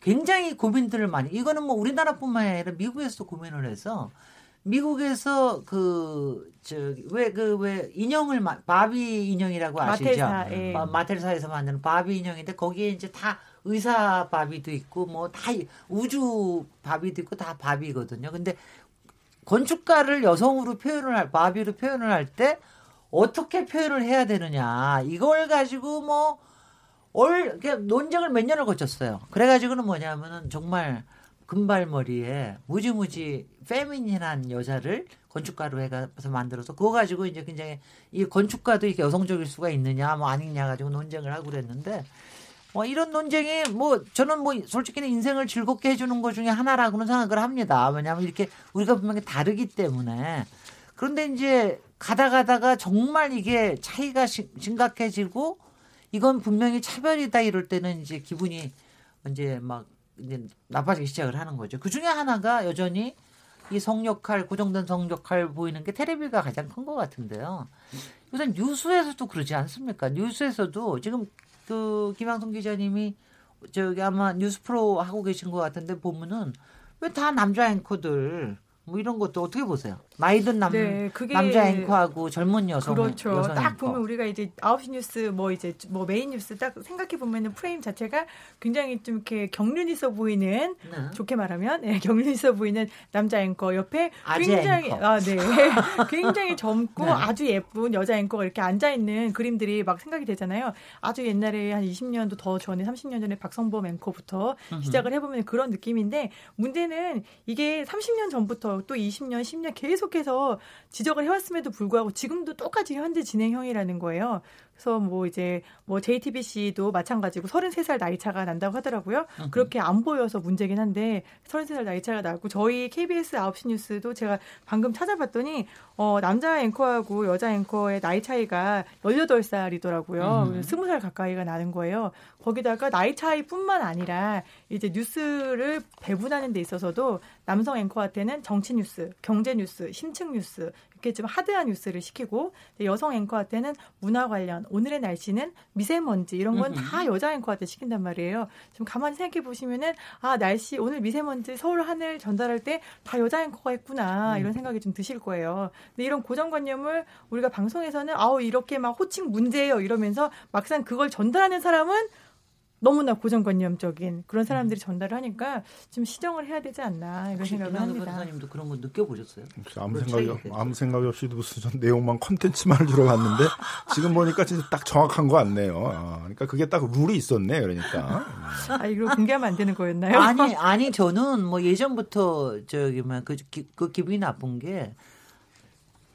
굉장히 고민들을 많이 이거는 뭐 우리나라뿐만 아니라 미국에서도 고민을 해서 미국에서 그 저기 왜 그 왜 인형을 마- 바비 인형이라고 아시죠? 마텔사, 예. 마- 마텔사에서 만드는 바비 인형인데 거기에 이제 다 의사 바비도 있고 뭐 다 우주 바비도 있고 다 바비거든요. 근데 건축가를 여성으로 표현을 할 바비로 표현을 할 때 어떻게 표현을 해야 되느냐 이걸 가지고 뭐 뭐올 논쟁을 몇 년을 거쳤어요. 그래가지고는 뭐냐면은 정말 금발머리에 무지무지 페미닌한 여자를 건축가로 해가서 만들어서 그거 가지고 이제 굉장히 이 건축가도 이렇게 여성적일 수가 있느냐 뭐 아니냐 가지고 논쟁을 하고 그랬는데 뭐 이런 논쟁이 뭐 저는 뭐 솔직히는 인생을 즐겁게 해주는 것 중에 하나라고는 생각을 합니다. 왜냐하면 이렇게 우리가 분명히 다르기 때문에 그런데 이제 가다 가다가 정말 이게 차이가 시- 심각해지고 이건 분명히 차별이다 이럴 때는 이제 기분이 이제 막 이제 나빠지기 시작을 하는 거죠. 그 중에 하나가 여전히 이 성역할 고정된 성역할 보이는 게 테레비가 가장 큰 것 같은데요. 우선 뉴스에서도 그러지 않습니까? 뉴스에서도 지금 그 김양성 기자님이 저기 아마 뉴스 프로 하고 계신 것 같은데 보면은 왜 다 남자 앵커들 뭐 이런 것도 어떻게 보세요? 나이 든 남 네, 그게 남자 앵커하고 젊은 여성 그렇죠. 여성 딱 앵커. 보면 우리가 이제 9시 뉴스 뭐 이제 뭐 메인 뉴스 딱 생각해 보면은 프레임 자체가 굉장히 좀 이렇게 경륜 있어 보이는 네. 좋게 말하면 네, 경륜 있어 보이는 남자 앵커 옆에 굉장히 앵커. 아 네. 굉장히 젊고 네. 아주 예쁜 여자 앵커가 이렇게 앉아 있는 그림들이 막 생각이 되잖아요. 아주 옛날에 한 20년도 더 전에 30년 전에 박성범 앵커부터 시작을 해 보면 그런 느낌인데 문제는 이게 30년 전부터 또 20년, 10년 계속 해서 지적을 해왔음에도 불구하고 지금도 똑같이 현재 진행형이라는 거예요. 그래서 뭐 이제 뭐 JTBC도 마찬가지고 33살 나이 차가 난다고 하더라고요. 그렇게 안 보여서 문제긴 한데 33살 나이 차가 나고 저희 KBS 9시 뉴스도 제가 방금 찾아봤더니 어 남자 앵커하고 여자 앵커의 나이 차이가 18살이더라고요. 음. 20살 가까이가 나는 거예요. 거기다가 나이 차이뿐만 아니라 이제 뉴스를 배분하는 데 있어서도 남성 앵커한테는 정치 뉴스, 경제 뉴스, 심층 뉴스 이렇게 좀 하드한 뉴스를 시키고 여성 앵커한테는 문화 관련, 오늘의 날씨는 미세먼지 이런 건 다 여자 앵커한테 시킨단 말이에요. 좀 가만히 생각해 보시면은 아 날씨 오늘 미세먼지 서울 하늘 전달할 때 다 여자 앵커가 했구나 이런 생각이 좀 드실 거예요. 근데 이런 고정관념을 우리가 방송에서는 아우 이렇게 막 호칭 문제예요 이러면서 막상 그걸 전달하는 사람은 너무나 고정관념적인 그런 사람들이 전달을 하니까 좀 시정을 해야 되지 않나 이런 생각을 합니다. 변호사님도 그런 거 느껴보셨어요? 혹시 아무 생각이. 아무 생각이 없이 무슨 전 내용만 컨텐츠만 주러 갔는데 지금 보니까 진짜 딱 정확한 거 같네요. 아, 그러니까 그게 딱 룰이 있었네. 그러니까 아 이거 공개하면 안 되는 거였나요? 아니 아니 저는 뭐 예전부터 저기 뭐그 그 기분이 나쁜 게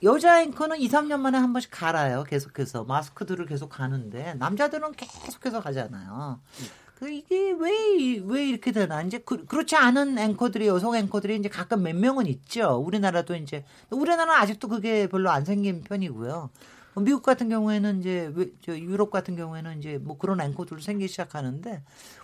여자 앵커는 2, 3년 만에 한 번씩 갈아요. 계속해서 마스크들을 계속 가는데 남자들은 계속해서 가잖아요. 그 이게 왜 왜 이렇게 되나 이제 그, 렇지 않은 앵커들이 여성 앵커들이 이제 가끔 몇 명은 있죠. 우리나라도 이제 우리나라는 아직도 그게 별로 안 생긴 편이고요. 뭐 미국 같은 경우에는 이제 저 유럽 같은 경우에는 이제 뭐 그런 앵커들 생기기 시작하는데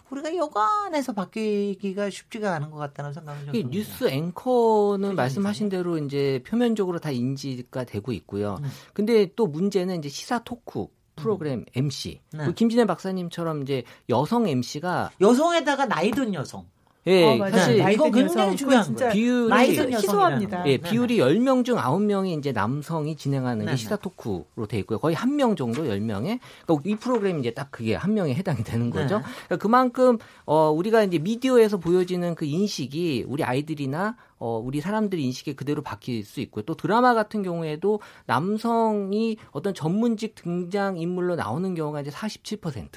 우리가 여간에서 바뀌기가 쉽지가 않은 것 같다는 생각은 좀. 뉴스 앵커는 말씀하신 대로 이제 표면적으로 다 인지가 되고 있고요. 음. 근데 또 문제는 이제 시사 토크 프로그램 음. MC. 네. 그 김진애 박사님처럼 이제 여성 MC가 여성에다가 나이 든 여성. 예, 어, 사실 네. 이거 굉장히 중요한 거예요. 비율이 희소합니다. 예, 비율이 네. 10명 중 9명이 이제 남성이 진행하는 게 시사 토크로 돼 있고요. 거의 한 명 정도 10명에 그러니까 이 프로그램이 이제 딱 그게 한 명에 해당이 되는 거죠. 네. 그러니까 그만큼 어 우리가 이제 미디어에서 보여지는 그 인식이 우리 아이들이나 어, 우리 사람들이 인식에 그대로 바뀔 수 있고요. 또 드라마 같은 경우에도 남성이 어떤 전문직 등장 인물로 나오는 경우가 이제 47%,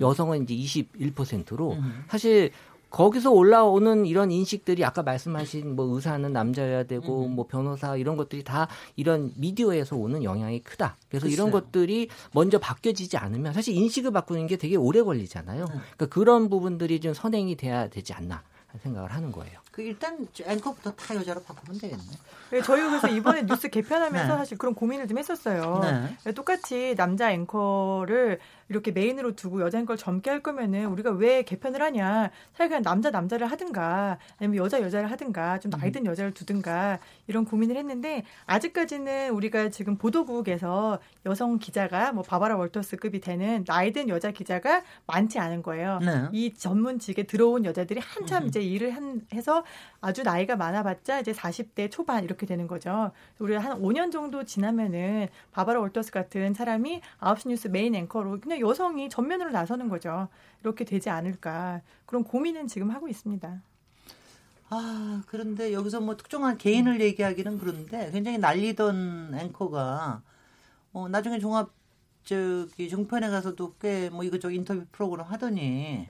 여성은 이제 21%로 사실 거기서 올라오는 이런 인식들이 아까 말씀하신 뭐 의사는 남자여야 되고 음. 뭐 변호사 이런 것들이 다 이런 미디어에서 오는 영향이 크다. 그래서 글쎄요. 이런 것들이 먼저 바뀌어지지 않으면 사실 인식을 바꾸는 게 되게 오래 걸리잖아요. 음. 그러니까 그런 부분들이 좀 선행이 돼야 되지 않나 생각을 하는 거예요. 그 일단 앵커부터 타 여자로 바꾸면 되겠네. 네, 저희 그래서 이번에 뉴스 개편하면서 네. 사실 그런 고민을 좀 했었어요. 네. 똑같이 남자 앵커를 이렇게 메인으로 두고 여자 앵커를 젊게 할 거면은 우리가 왜 개편을 하냐? 차라리 그냥 남자 남자를 하든가 아니면 여자 여자를 하든가 좀 나이 든 음. 여자를 두든가 이런 고민을 했는데 아직까지는 우리가 지금 보도국에서 여성 기자가 뭐 바바라 월터스급이 되는 나이 든 여자 기자가 많지 않은 거예요. 네. 이 전문직에 들어온 여자들이 한참 음. 이제 일을 한, 해서 아주 나이가 많아봤자 이제 40대 초반 이렇게 되는 거죠. 우리가 한 5년 정도 지나면은 바바라 월터스 같은 사람이 9시 뉴스 메인 앵커로 그냥 여성이 전면으로 나서는 거죠. 이렇게 되지 않을까 그런 고민은 지금 하고 있습니다. 아, 그런데 여기서 뭐 특정한 개인을 얘기하기는 그런데 굉장히 날리던 앵커가 어, 나중에 종합 저기 종편에 가서도 꽤 뭐 이것저것 인터뷰 프로그램 하더니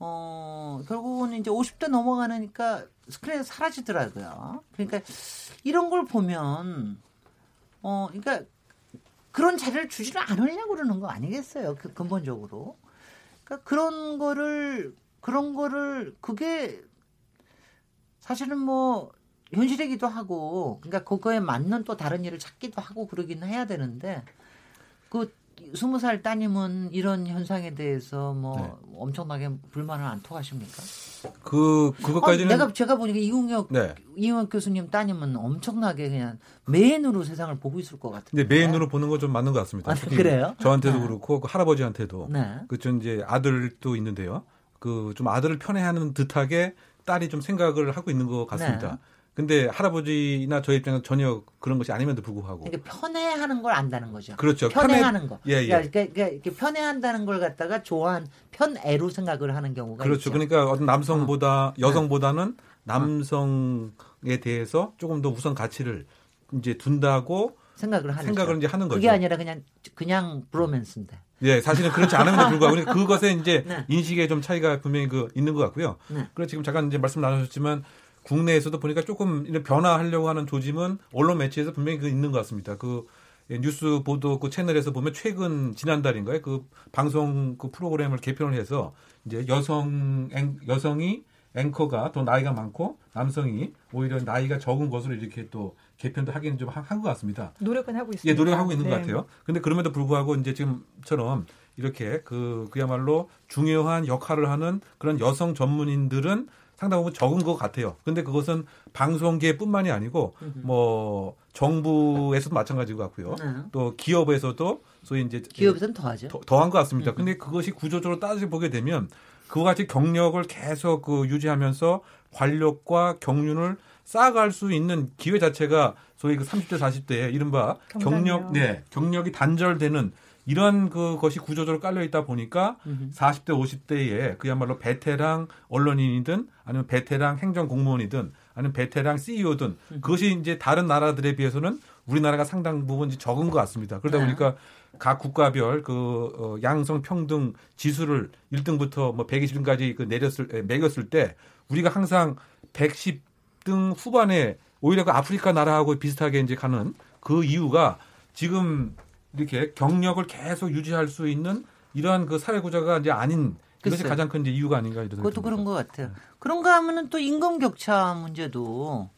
어, 결국은 이제 50대 넘어가니까 스크린에 사라지더라고요. 그러니까 이런 걸 보면 어, 그러니까 그런 자리를 주지를 않으려고 그러는 거 아니겠어요? 그 근본적으로. 그러니까 그런 거를 그런 거를 그게 사실은 뭐 현실이기도 하고 그러니까 그거에 맞는 또 다른 일을 찾기도 하고 그러기는 해야 되는데 그 스무 살 따님은 이런 현상에 대해서 뭐 네. 엄청나게 불만을 안 토하십니까? 그 그것까지는 어, 내가 제가 보니까 이웅혁 네. 이웅혁 교수님 따님은 엄청나게 그냥 메인으로 세상을 보고 있을 것 같은데. 네, 메인으로 보는 건 좀 맞는 것 같습니다. 아, 그래요? 저한테도 네. 그렇고 그 할아버지한테도 네. 그좀 이제 아들도 있는데요. 그 좀 아들을 편애하는 듯하게 딸이 좀 생각을 하고 있는 것 같습니다. 네. 근데 할아버지나 저 입장에서 전혀 그런 것이 아님에도 불구하고. 그러니까 편애하는 걸 안다는 거죠. 그렇죠. 편애하는 거. 예, 예. 그러니까, 그러니까 편애한다는 걸 갖다가 좋아한 편애로 생각을 하는 경우가 그렇죠. 있죠. 그러니까 어떤 남성보다 어. 여성보다는 남성에 대해서 조금 더 우선 가치를 이제 둔다고 생각을 하는 생각을 이제 하는 거죠. 그게 아니라 그냥 그냥 브로맨스인데. 예, 사실은 그렇지 않음에도 불구하고 그것에 이제 네. 인식에 좀 차이가 분명히 그 있는 것 같고요. 네. 그래서 지금 잠깐 이제 말씀 나누셨지만 국내에서도 보니까 조금 이런 변화하려고 하는 조짐은 언론 매체에서 분명히 그 있는 것 같습니다. 그 예, 뉴스 보도 그 채널에서 보면 최근 지난달인가요? 그 방송 그 프로그램을 개편을 해서 이제 여성 앵, 여성이 앵커가 더 나이가 많고 남성이 오히려 나이가 적은 것으로 이렇게 또 개편도 하기는 좀 한 것 같습니다. 노력은 하고 있습니다. 예, 노력하고 있는 네. 것 같아요. 근데 그럼에도 불구하고 이제 지금처럼 이렇게 그 그야말로 중요한 역할을 하는 그런 여성 전문인들은 상당히 부분 적은 것 같아요. 근데 그것은 방송계뿐만이 아니고 뭐 정부에서도 마찬가지인 것 같고요. 네. 또 기업에서도 소위 이제 기업에서는 더하죠. 더, 한것 같습니다. 근데 그것이 구조적으로 따져 보게 되면 그와 같이 경력을 계속 그 유지하면서 관력과 경륜을 쌓아갈 수 있는 기회 자체가 소위 그 30대 40대에 이른바 경력 네 경력이 단절되는 이런 그 것이 구조적으로 깔려 있다 보니까 음흠. 40대 50대에 그야말로 베테랑 언론인이든 아니면 베테랑 행정 공무원이든 아니면 베테랑 CEO든 음흠. 그것이 이제 다른 나라들에 비해서는 우리나라가 상당 부분 적은 것 같습니다. 그러다 네. 보니까 각 국가별 그 어, 양성 평등 지수를 1등부터 뭐 120등까지 그 내렸을 매겼을 때 우리가 항상 110등 후반에 오히려 그 아프리카 나라하고 비슷하게 이제 가는 그 이유가 지금 이렇게 경력을 계속 유지할 수 있는 이러한 그 사회 구조가 이제 아닌 그것이. 가장 큰 이제 이유가 아닌가 이런 그것도 그런. 것 같아요. 그런가 하면은 또 임금 격차 문제도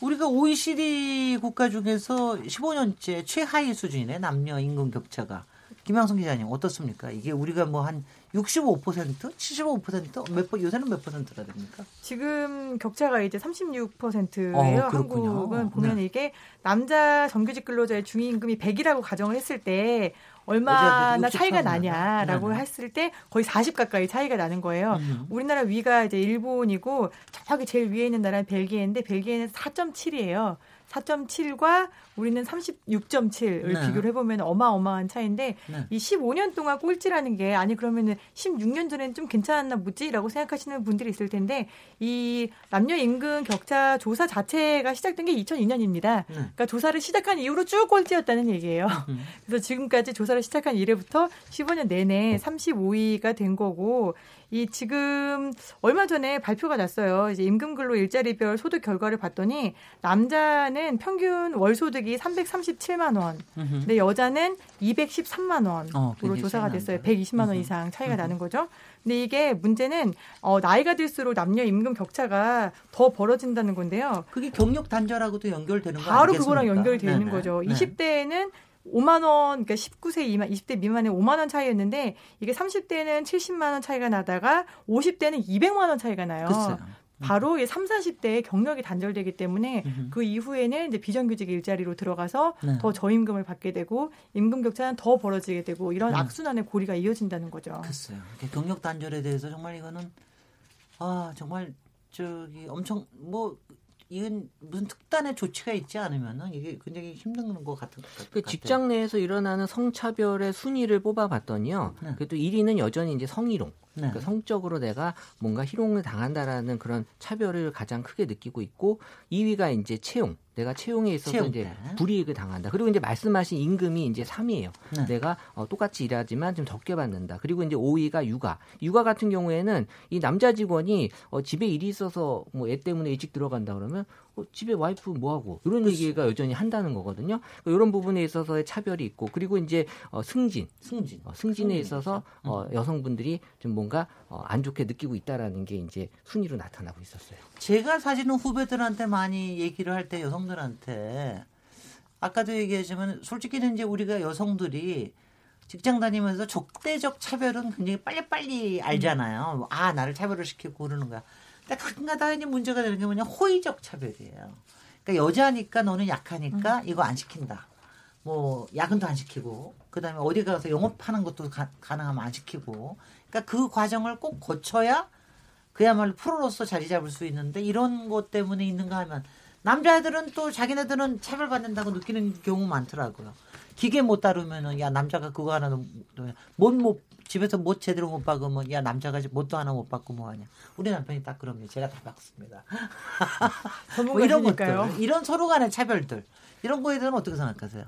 우리가 OECD 국가 중에서 15년째 최하위 수준이네 남녀 임금 격차가. 김양성 기자님 어떻습니까? 이게 우리가 뭐 한 65%, 75%몇 번 요새는 몇 퍼센트라 됩니까? 지금 격차가 이제 36%예요. 어. 한국은 보면 네. 이게 남자 정규직 근로자의 중위임금이 100이라고 가정을 했을 때 얼마나 차이가 60%. 나냐라고 네네. 했을 때 거의 40 가까이 차이가 나는 거예요. 음. 우리나라 위가 이제 일본이고 저기 제일 위에 있는 나라는 벨기에인데 벨기에는 4.7이에요. 4.7과 우리는 36.7을 네. 비교를 해보면 어마어마한 차이인데 네. 이 15년 동안 꼴찌라는 게 아니 그러면은 16년 전엔 좀 괜찮았나 보지라고 생각하시는 분들이 있을 텐데 이 남녀 임금 격차 조사 자체가 시작된 게 2002년입니다. 네. 그러니까 조사를 시작한 이후로 쭉 꼴찌였다는 얘기예요. 음. 그래서 지금까지 조사를 시작한 이래부터 15년 내내 35위가 된 거고 이 지금 얼마 전에 발표가 났어요. 이제 임금 근로 일자리별 소득 결과를 봤더니 남자는 평균 월 소득이 337만 원. 근데 여자는 213만 원으로 어, 조사가 됐어요. 난다. 120만 원. 이상 차이가 음흠. 나는 거죠. 근데 이게 문제는 어, 나이가 들수록 남녀 임금 격차가 더 벌어진다는 건데요. 그게 경력 단절하고도 연결되는 거 바로 아니겠습니까? 그거랑 연결이 돼 있는. 거죠. 네. 20대에는 5만 원, 그러니까 19세 미만, 20대 미만에 5만 원 차이였는데 이게 30대는 70만 원 차이가 나다가 50대는 200만 원 차이가 나요. 글쎄요. 바로 이 3, 40대에 경력이 단절되기 때문에. 그 이후에는 이제 비정규직 일자리로 들어가서 네. 더 저임금을 받게 되고 임금 격차는 더 벌어지게 되고 이런 네. 악순환의 고리가 이어진다는 거죠. 글쎄요. 경력 단절에 대해서 정말 이거는 아 정말 저기 엄청 뭐 이건 무슨 특단의 조치가 있지 않으면은 이게 굉장히 힘든 것 같은 것 같아요. 그 직장 내에서 일어나는 성차별의 순위를 뽑아봤더니요. 네. 그래도 1위는 여전히 이제 성희롱. 네. 그러니까 성적으로 내가 뭔가 희롱을 당한다라는 그런 차별을 가장 크게 느끼고 있고 2위가 이제 채용. 내가 채용에 있어서 채용 이제 때. 불이익을 당한다. 그리고 이제 말씀하신 임금이 이제 3위예요. 네. 내가 어, 똑같이 일하지만 좀 적게 받는다. 그리고 이제 5위가 육아. 육아 같은 경우에는 이 남자 직원이 어, 집에 일이 있어서 뭐 애 때문에 일찍 들어간다 그러면 어, 집에 와이프 뭐 하고 이런 얘기가 여전히 한다는 거거든요. 그러니까 이런 부분에 있어서의 차별이 있고 그리고 이제 어, 승진. 승진. 어, 승진에 승진. 있어서 어, 여성분들이 좀 뭔가 어, 안 좋게 느끼고 있다라는 게 이제 순위로 나타나고 있었어요. 제가 사실은 후배들한테 많이 얘기를 할 때 여성들한테 아까도 얘기하지만 솔직히는 이제 우리가 여성들이 직장 다니면서 적대적 차별은 굉장히 빨리빨리 알잖아요. 아 나를 차별을 시키고 그러는 거야. 근데 가끔가다 이제 문제가 되는 게 뭐냐 호의적 차별이에요. 그러니까 여자니까 너는 약하니까 이거 안 시킨다. 뭐 야근도 안 시키고 그다음에 어디 가서 영업하는 것도 가, 가능하면 안 시키고 그러니까 그 과정을 꼭 거쳐야 그야말로 프로로서 자리 잡을 수 있는데 이런 것 때문에 있는가 하면 남자애들은 또 자기네들은 차별받는다고 느끼는 경우 많더라고요. 기계 못 다루면은 야 남자가 그거 하나 못못 집에서 못 제대로 못 박으면 야 남자가 못도 하나 못 받고 뭐 하냐. 우리 남편이 딱 그럽니다. 제가 다 박습니다. 뭐 이런. 것들, 이런 서로 간의 차별들 이런 거에 대해서는 어떻게 생각하세요?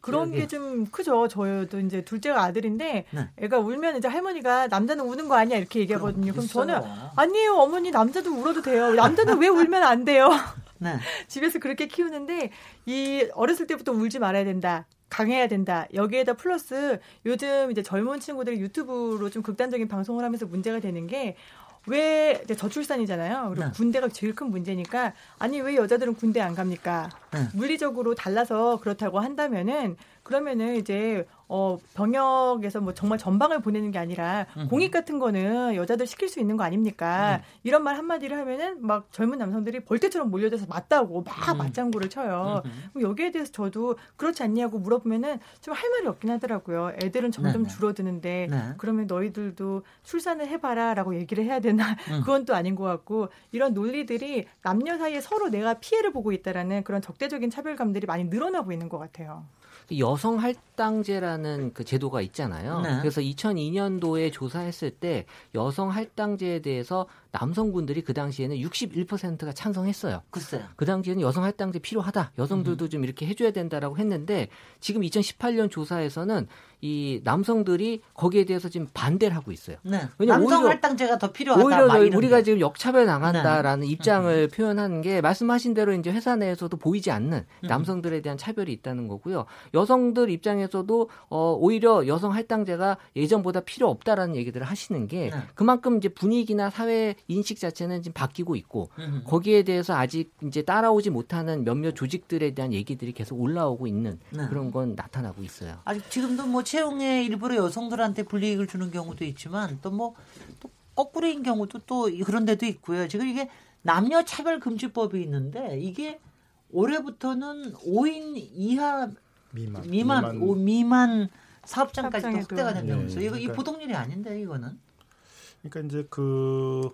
그런. 게 좀 크죠. 저도 이제 둘째가 아들인데 네. 애가 울면 이제 할머니가 남자는 우는 거 아니야 이렇게 얘기하거든요. 그럼 있어요. 저는 아니에요 어머니 남자도 울어도 돼요. 남자는 왜 울면 안 돼요? 네. 집에서 그렇게 키우는데 이 어렸을 때부터 울지 말아야 된다. 강해야 된다. 여기에다 플러스 요즘 이제 젊은 친구들이 유튜브로 좀 극단적인 방송을 하면서 문제가 되는 게 왜 저출산이잖아요. 그리고 네. 군대가 제일 큰 문제니까 아니 왜 여자들은 군대 안 갑니까? 네. 물리적으로 달라서 그렇다고 한다면은 그러면은 이제 어 병역에서 뭐 정말 전방을 보내는 게 아니라. 공익 같은 거는 여자들 시킬 수 있는 거 아닙니까? 이런 말 한마디를 하면은 막 젊은 남성들이 벌떼처럼 몰려들어서 맞다고 막 음. 맞장구를 쳐요. 그럼 여기에 대해서 저도 그렇지 않냐고 물어보면은 좀 할 말이 없긴 하더라고요. 애들은 점점 네네. 줄어드는데 네. 그러면 너희들도 출산을 해봐라라고 얘기를 해야 되나? 음. 그건 또 아닌 것 같고 이런 논리들이 남녀 사이에 서로 내가 피해를 보고 있다라는 그런 적대적인 차별감들이 많이 늘어나고 있는 것 같아요. 여성 할당제라는 그 제도가 있잖아요. 네. 그래서 2002년도에 조사했을 때 여성 할당제에 대해서 남성분들이 그 당시에는 61%가 찬성했어요. 글쎄요. 그 당시에는 여성 할당제 필요하다. 여성들도 음. 좀 이렇게 해줘야 된다라고 했는데 지금 2018년 조사에서는 이 남성들이 거기에 대해서 지금 반대를 하고 있어요. 네. 남성 할당제가 더 필요하다. 오히려 우리가 게. 지금 역차별 당한다라는 네. 입장을 음. 표현하는 게 말씀하신 대로 이제 회사 내에서도 보이지 않는 음. 남성들에 대한 차별이 있다는 거고요. 여성들 입장에서도 어, 오히려 여성 할당제가 예전보다 필요 없다라는 얘기들을 하시는 게 네. 그만큼 이제 분위기나 사회 인식 자체는 지금 바뀌고 있고 음. 거기에 대해서 아직 이제 따라오지 못하는 몇몇 조직들에 대한 얘기들이 계속 올라오고 있는 네. 그런 건 나타나고 있어요. 아직 지금도 뭐 채용에 일부러 여성들한테 불이익을 주는 경우도 있지만 또 뭐 또 거꾸로인 경우도 또 그런 데도 있고요. 지금 이게 남녀 차별 금지법이 있는데 이게 올해부터는 5인 이하 미만 미만 미만, 오, 미만 사업장까지 도 확대가 된다면서 네, 이거 그러니까, 이 보통 일이 아닌데 이거는. 그러니까 이제 그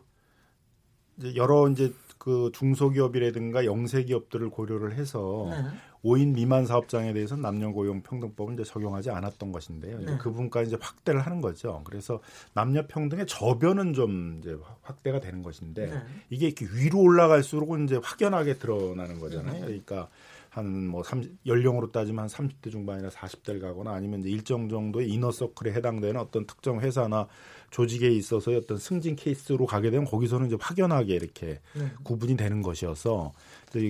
여러 이제 그 중소기업이라든가 영세기업들을 고려를 해서 네. 5인 미만 사업장에 대해서는 남녀 고용 평등법을 이제 적용하지 않았던 것인데요. 네. 그 부분까지 이제 확대를 하는 거죠. 그래서 남녀 평등의 저변은 좀 이제 확대가 되는 것인데 네. 이게 이렇게 위로 올라갈수록 이제 확연하게 드러나는 거잖아요. 네. 그러니까 한뭐 연령으로 따지면 한 30대 중반이나 40대를 가거나 아니면 이제 일정 정도의 이너서클에 해당되는 어떤 특정 회사나 조직에 있어서의 어떤 승진 케이스로 가게 되면 거기서는 이제 확연하게 이렇게 네. 구분이 되는 것이어서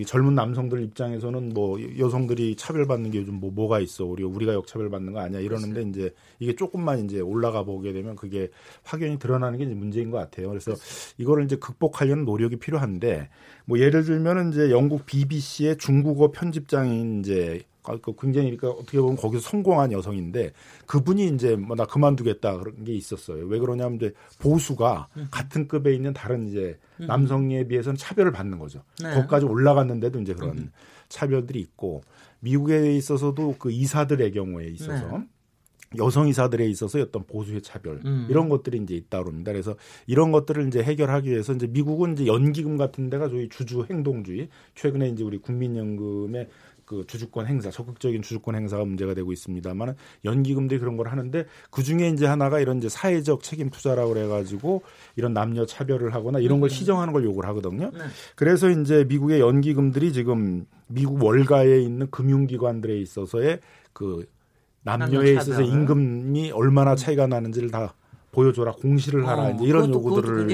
젊은 남성들 입장에서는 뭐 여성들이 차별받는 게 요즘 뭐 뭐가 있어 우리 우리가 역차별받는 거 아니야 이러는데 그렇죠. 이제 이게 조금만 이제 올라가 보게 되면 그게 확연히 드러나는 게 문제인 것 같아요. 그래서 그렇죠. 이거를 이제 극복하려는 노력이 필요한데 뭐 예를 들면은 이제 영국 BBC의 중국어 편집장인 이제 그 굉장히 그러니까 어떻게 보면 거기서 성공한 여성인데 그분이 이제 뭐 나 그만두겠다 그런 게 있었어요. 왜 그러냐면 이제 보수가 음. 같은 급에 있는 다른 이제 음. 남성에 비해서는 차별을 받는 거죠. 네. 거기까지 올라갔는데도 이제 그런 음. 차별들이 있고 미국에 있어서도 그 이사들의 경우에 있어서 네. 여성 이사들에 있어서 어떤 보수의 차별 음. 이런 것들이 이제 있다 그럽니다. 그래서 이런 것들을 이제 해결하기 위해서 이제 미국은 이제 연기금 같은 데가 저희 주주 행동주의 최근에 이제 우리 국민연금의 그 주주권 행사, 적극적인 주주권 행사가 문제가 되고 있습니다만 연기금들이 그런 걸 하는데 그 중에 이제 하나가 이런 이제 사회적 책임 투자라고 그래가지고 이런 남녀 차별을 하거나 이런 걸 음. 시정하는 걸 요구를 하거든요. 네. 그래서 이제 미국의 연기금들이 지금 미국 월가에 있는 금융기관들에 있어서의 그 남녀에 있어서 임금이 얼마나 차이가 나는지를 다 보여줘라 공시를 하라 어, 이제 이런 그것도, 요구들을 그것도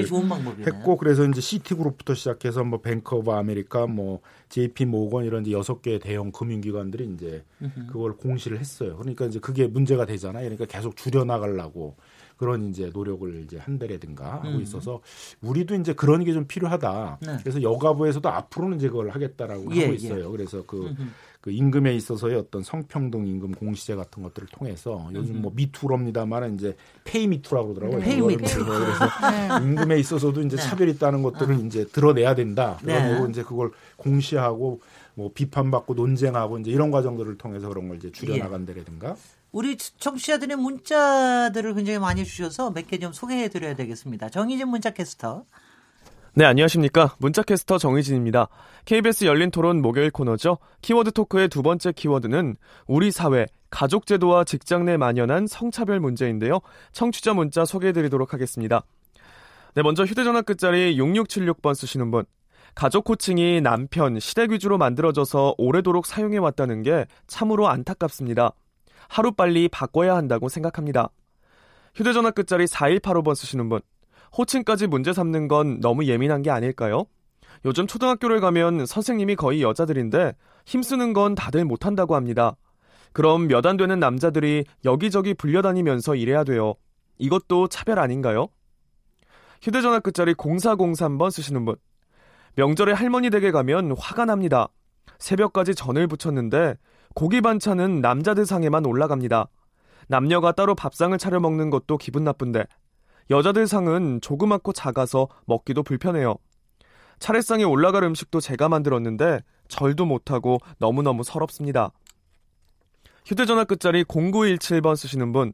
했고 그래서 이제 시티그룹부터 시작해서 뭐 뱅크 오브 아메리카 뭐 JP 모건 이런 이제 여섯 개의 대형 금융기관들이 이제 그걸 공시를 했어요. 그러니까 이제 그게 문제가 되잖아요. 그러니까 계속 줄여 나가려고 그런 이제 노력을 이제 한대라든가 하고 음. 있어서 우리도 이제 그런 게 좀 필요하다. 네. 그래서 여가부에서도 앞으로는 이제 그걸 하겠다라고 예, 하고 예. 있어요. 예. 그래서 그. 그 임금에 있어서의 어떤 성평등 임금 공시제 같은 것들을 통해서 요즘 뭐 미투럽니다만 이제 페이 미투라고 그러더라고요. 페이 미투. 그래서 네. 임금에 있어서도 이제 네. 차별이 있다는 것들을 어. 이제 드러내야 된다. 네. 이제 그걸 공시하고 뭐 비판받고 논쟁하고 이제 이런 과정들을 통해서 그런 걸 이제 줄여나간다라든가. 예. 우리 청취자들의 문자들을 굉장히 많이 주셔서 몇 개 좀 소개해 드려야 되겠습니다. 정희진 문자 캐스터. 네, 안녕하십니까. 문자캐스터 정희진입니다. KBS 열린 토론 목요일 코너죠. 키워드 토크의 두 번째 키워드는 우리 사회, 가족제도와 직장 내 만연한 성차별 문제인데요. 청취자 문자 소개해드리도록 하겠습니다. 네, 먼저 휴대전화 끝자리 6676번 쓰시는 분. 가족 코칭이 남편, 시댁 위주로 만들어져서 오래도록 사용해왔다는 게 참으로 안타깝습니다. 하루빨리 바꿔야 한다고 생각합니다. 휴대전화 끝자리 4185번 쓰시는 분. 호칭까지 문제 삼는 건 너무 예민한 게 아닐까요? 요즘 초등학교를 가면 선생님이 거의 여자들인데 힘쓰는 건 다들 못한다고 합니다. 그럼 몇 안 되는 남자들이 여기저기 불려다니면서 일해야 돼요. 이것도 차별 아닌가요? 휴대전화 끝자리 0403번 쓰시는 분. 명절에 할머니 댁에 가면 화가 납니다. 새벽까지 전을 부쳤는데 고기 반찬은 남자들 상에만 올라갑니다. 남녀가 따로 밥상을 차려 먹는 것도 기분 나쁜데 여자들 상은 조그맣고 작아서 먹기도 불편해요. 차례상에 올라갈 음식도 제가 만들었는데 절도 못하고 너무너무 서럽습니다. 휴대전화 끝자리 0917번 쓰시는 분.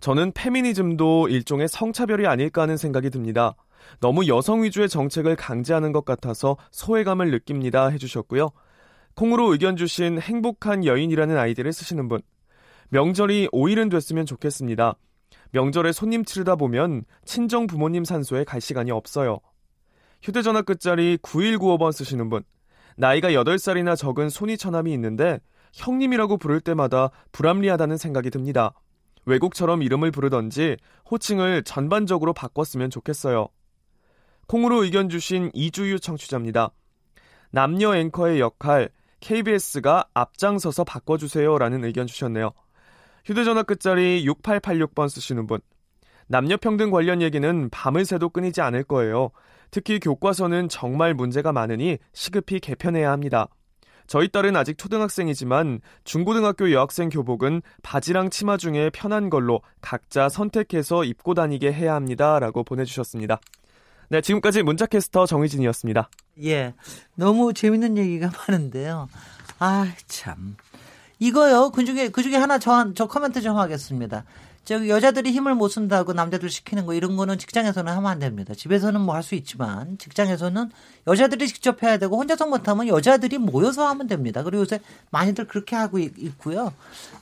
저는 페미니즘도 일종의 성차별이 아닐까 하는 생각이 듭니다. 너무 여성 위주의 정책을 강제하는 것 같아서 소외감을 느낍니다. 해주셨고요. 콩으로 의견 주신 행복한 여인이라는 아이디를 쓰시는 분. 명절이 5일은 됐으면 좋겠습니다. 명절에 손님 치르다 보면 친정 부모님 산소에 갈 시간이 없어요. 휴대전화 끝자리 9195번 쓰시는 분. 나이가 8살이나 적은 손이 처남이 있는데 형님이라고 부를 때마다 불합리하다는 생각이 듭니다. 외국처럼 이름을 부르던지 호칭을 전반적으로 바꿨으면 좋겠어요. 콩으로 의견 주신 이주유 청취자입니다. 남녀 앵커의 역할 KBS가 앞장서서 바꿔주세요라는 의견 주셨네요. 휴대전화 끝자리 6886번 쓰시는 분. 남녀평등 관련 얘기는 밤을 새도 끊이지 않을 거예요. 특히 교과서는 정말 문제가 많으니 시급히 개편해야 합니다. 저희 딸은 아직 초등학생이지만 중고등학교 여학생 교복은 바지랑 치마 중에 편한 걸로 각자 선택해서 입고 다니게 해야 합니다. 라고 보내주셨습니다. 네, 지금까지 문자캐스터 정희진이었습니다. 예. 너무 재밌는 얘기가 많은데요. 아, 참. 이거요. 그 중에, 그 중에 하나 저, 저 코멘트 좀 하겠습니다. 저기 여자들이 힘을 못 쓴다고 남자들 시키는 거 이런 거는 직장에서는 하면 안 됩니다. 집에서는 뭐 할 수 있지만 직장에서는 여자들이 직접 해야 되고 혼자서 못하면 여자들이 모여서 하면 됩니다. 그리고 요새 많이들 그렇게 하고 있고요.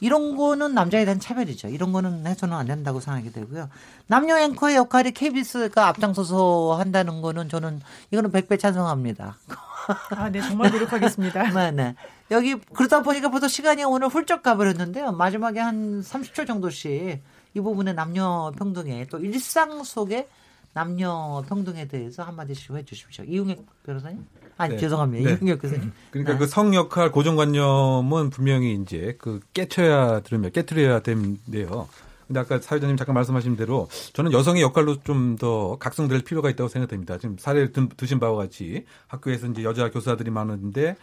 이런 거는 남자에 대한 차별이죠. 이런 거는 해서는 안 된다고 생각이 되고요. 남녀 앵커의 역할이 KBS가 앞장서서 한다는 거는 저는 이거는 백배 찬성합니다. 아, 네, 정말 노력하겠습니다. 네, 네. 여기 그러다 보니까 벌써 시간이 오늘 훌쩍 가버렸는데요. 마지막에 한 30초 정도씩 이 부분의 남녀 평등에 또 일상 속의 남녀 평등에 대해서 한마디씩 해주십시오. 이용혁 변호사님? 아니 네. 죄송합니다. 네. 이용혁 교수님. 그러니까 네. 그성 역할 고정관념은 분명히 이제 그 깨쳐야 들으면 깨트려야 되는데요. 근데 아까 사회자님 잠깐 말씀하신 대로 저는 여성의 역할로 좀 더 각성될 필요가 있다고 생각됩니다. 지금 사례를 드, 드신 바와 같이 학교에서 이제 여자 교사들이 많은데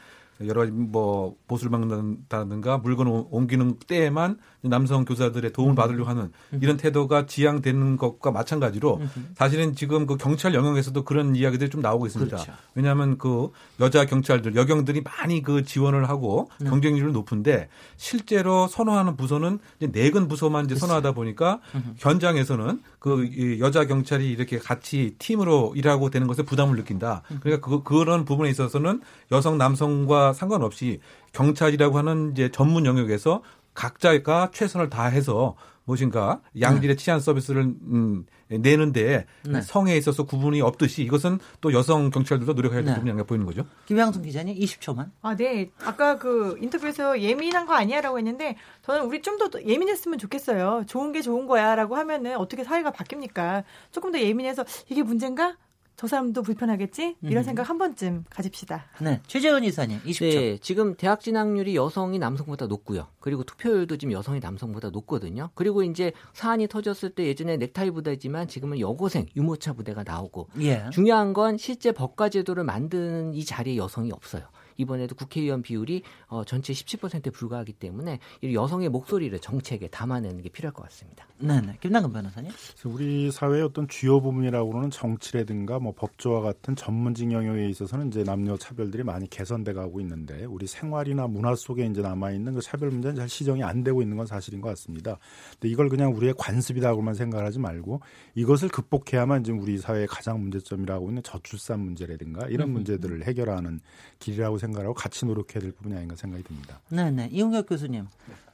여러 가지 뭐 보수를 막는다든가 물건을 옮기는 때에만 남성 교사들의 도움을 받으려고 하는 이런 태도가 지향되는 것과 마찬가지로 사실은 지금 그 경찰 영역에서도 그런 이야기들이 좀 나오고 있습니다. 그렇죠. 왜냐하면 그 여자 경찰들 여경들이 많이 그 지원을 하고 네. 경쟁률이 높은데 실제로 선호하는 부서는 이제 내근 부서만 이제 선호하다 보니까 현장에서는 그이 여자 경찰이 이렇게 같이 팀으로 일하고 되는 것에 부담을 느낀다. 그러니까 그 그런 부분에 있어서는 여성 남성과 상관없이 경찰이라고 하는 이제 전문 영역에서 각자가 최선을 다해서 무엇인가 양질의 치안 서비스를 음, 내는데 네. 성에 있어서 구분이 없듯이 이것은 또 여성 경찰들도 노력해야 될 네. 부분이 아닌가 보이는 거죠. 김양순 기자님 20초만. 아, 네. 아까 그 인터뷰에서 예민한 거 아니야라고 했는데 저는 우리 좀 더 예민했으면 좋겠어요. 좋은 게 좋은 거야라고 하면은 어떻게 사회가 바뀝니까? 조금 더 예민해서 이게 문제인가? 저 사람도 불편하겠지? 이런 음. 생각 한 번쯤 가집시다. 네. 최재원 이사님 20초. 네, 지금 대학 진학률이 여성이 남성보다 높고요. 그리고 투표율도 지금 여성이 남성보다 높거든요. 그리고 이제 사안이 터졌을 때 예전에 넥타이 부대지만 지금은 여고생 유모차 부대가 나오고 예. 중요한 건 실제 법과 제도를 만드는 이 자리에 여성이 없어요. 이번에도 국회의원 비율이 어, 전체 17%에 불과하기 때문에 이 여성의 목소리를 정책에 담아내는 게 필요할 것 같습니다. 네 네. 김남근 변호사님. 우리 사회의 어떤 주요 부분이라고는 정치라든가 뭐 법조와 같은 전문직 영역에 있어서는 이제 남녀 차별들이 많이 개선돼 가고 있는데 우리 생활이나 문화 속에 이제 남아 있는 그 차별 문제는 잘 시정이 안 되고 있는 건 사실인 것 같습니다. 근데 이걸 그냥 우리의 관습이라고만 생각하지 말고 이것을 극복해야만 지금 우리 사회의 가장 문제점이라고 있는 저출산 문제라든가 이런 음. 문제들을 해결하는 길이라고 생각하고 같이 노력해야 될 부분이 아닌가 생각이 듭니다. 네 네. 이용혁 교수님.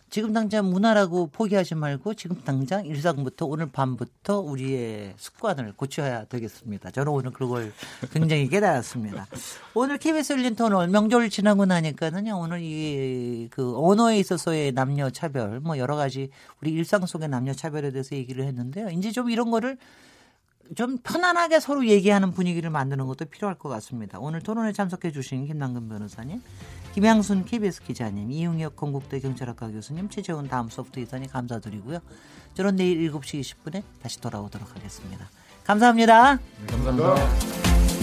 지금 당장 문화라고 포기하지 말고 지금 당장 일상부터 오늘 밤부터 우리의 습관을 고쳐야 되겠습니다. 저는 오늘 그걸 굉장히 깨달았습니다. 오늘 KBS 열린 토론 명절 지나고 나니까는요. 오늘 이 그 언어에 있어서의 남녀 차별 뭐 여러 가지 우리 일상 속의 남녀 차별에 대해서 얘기를 했는데요. 이제 좀 이런 거를 좀 편안하게 서로 얘기하는 분위기를 만드는 것도 필요할 것 같습니다. 오늘 토론에 참석해 주신 김남근 변호사님, 김양순 KBS 기자님, 이용혁 건국대 경찰학과 교수님, 최재훈 다음 소프트 이사님 감사드리고요. 저는 내일 7시 20분에 다시 돌아오도록 하겠습니다. 감사합니다. 감사합니다.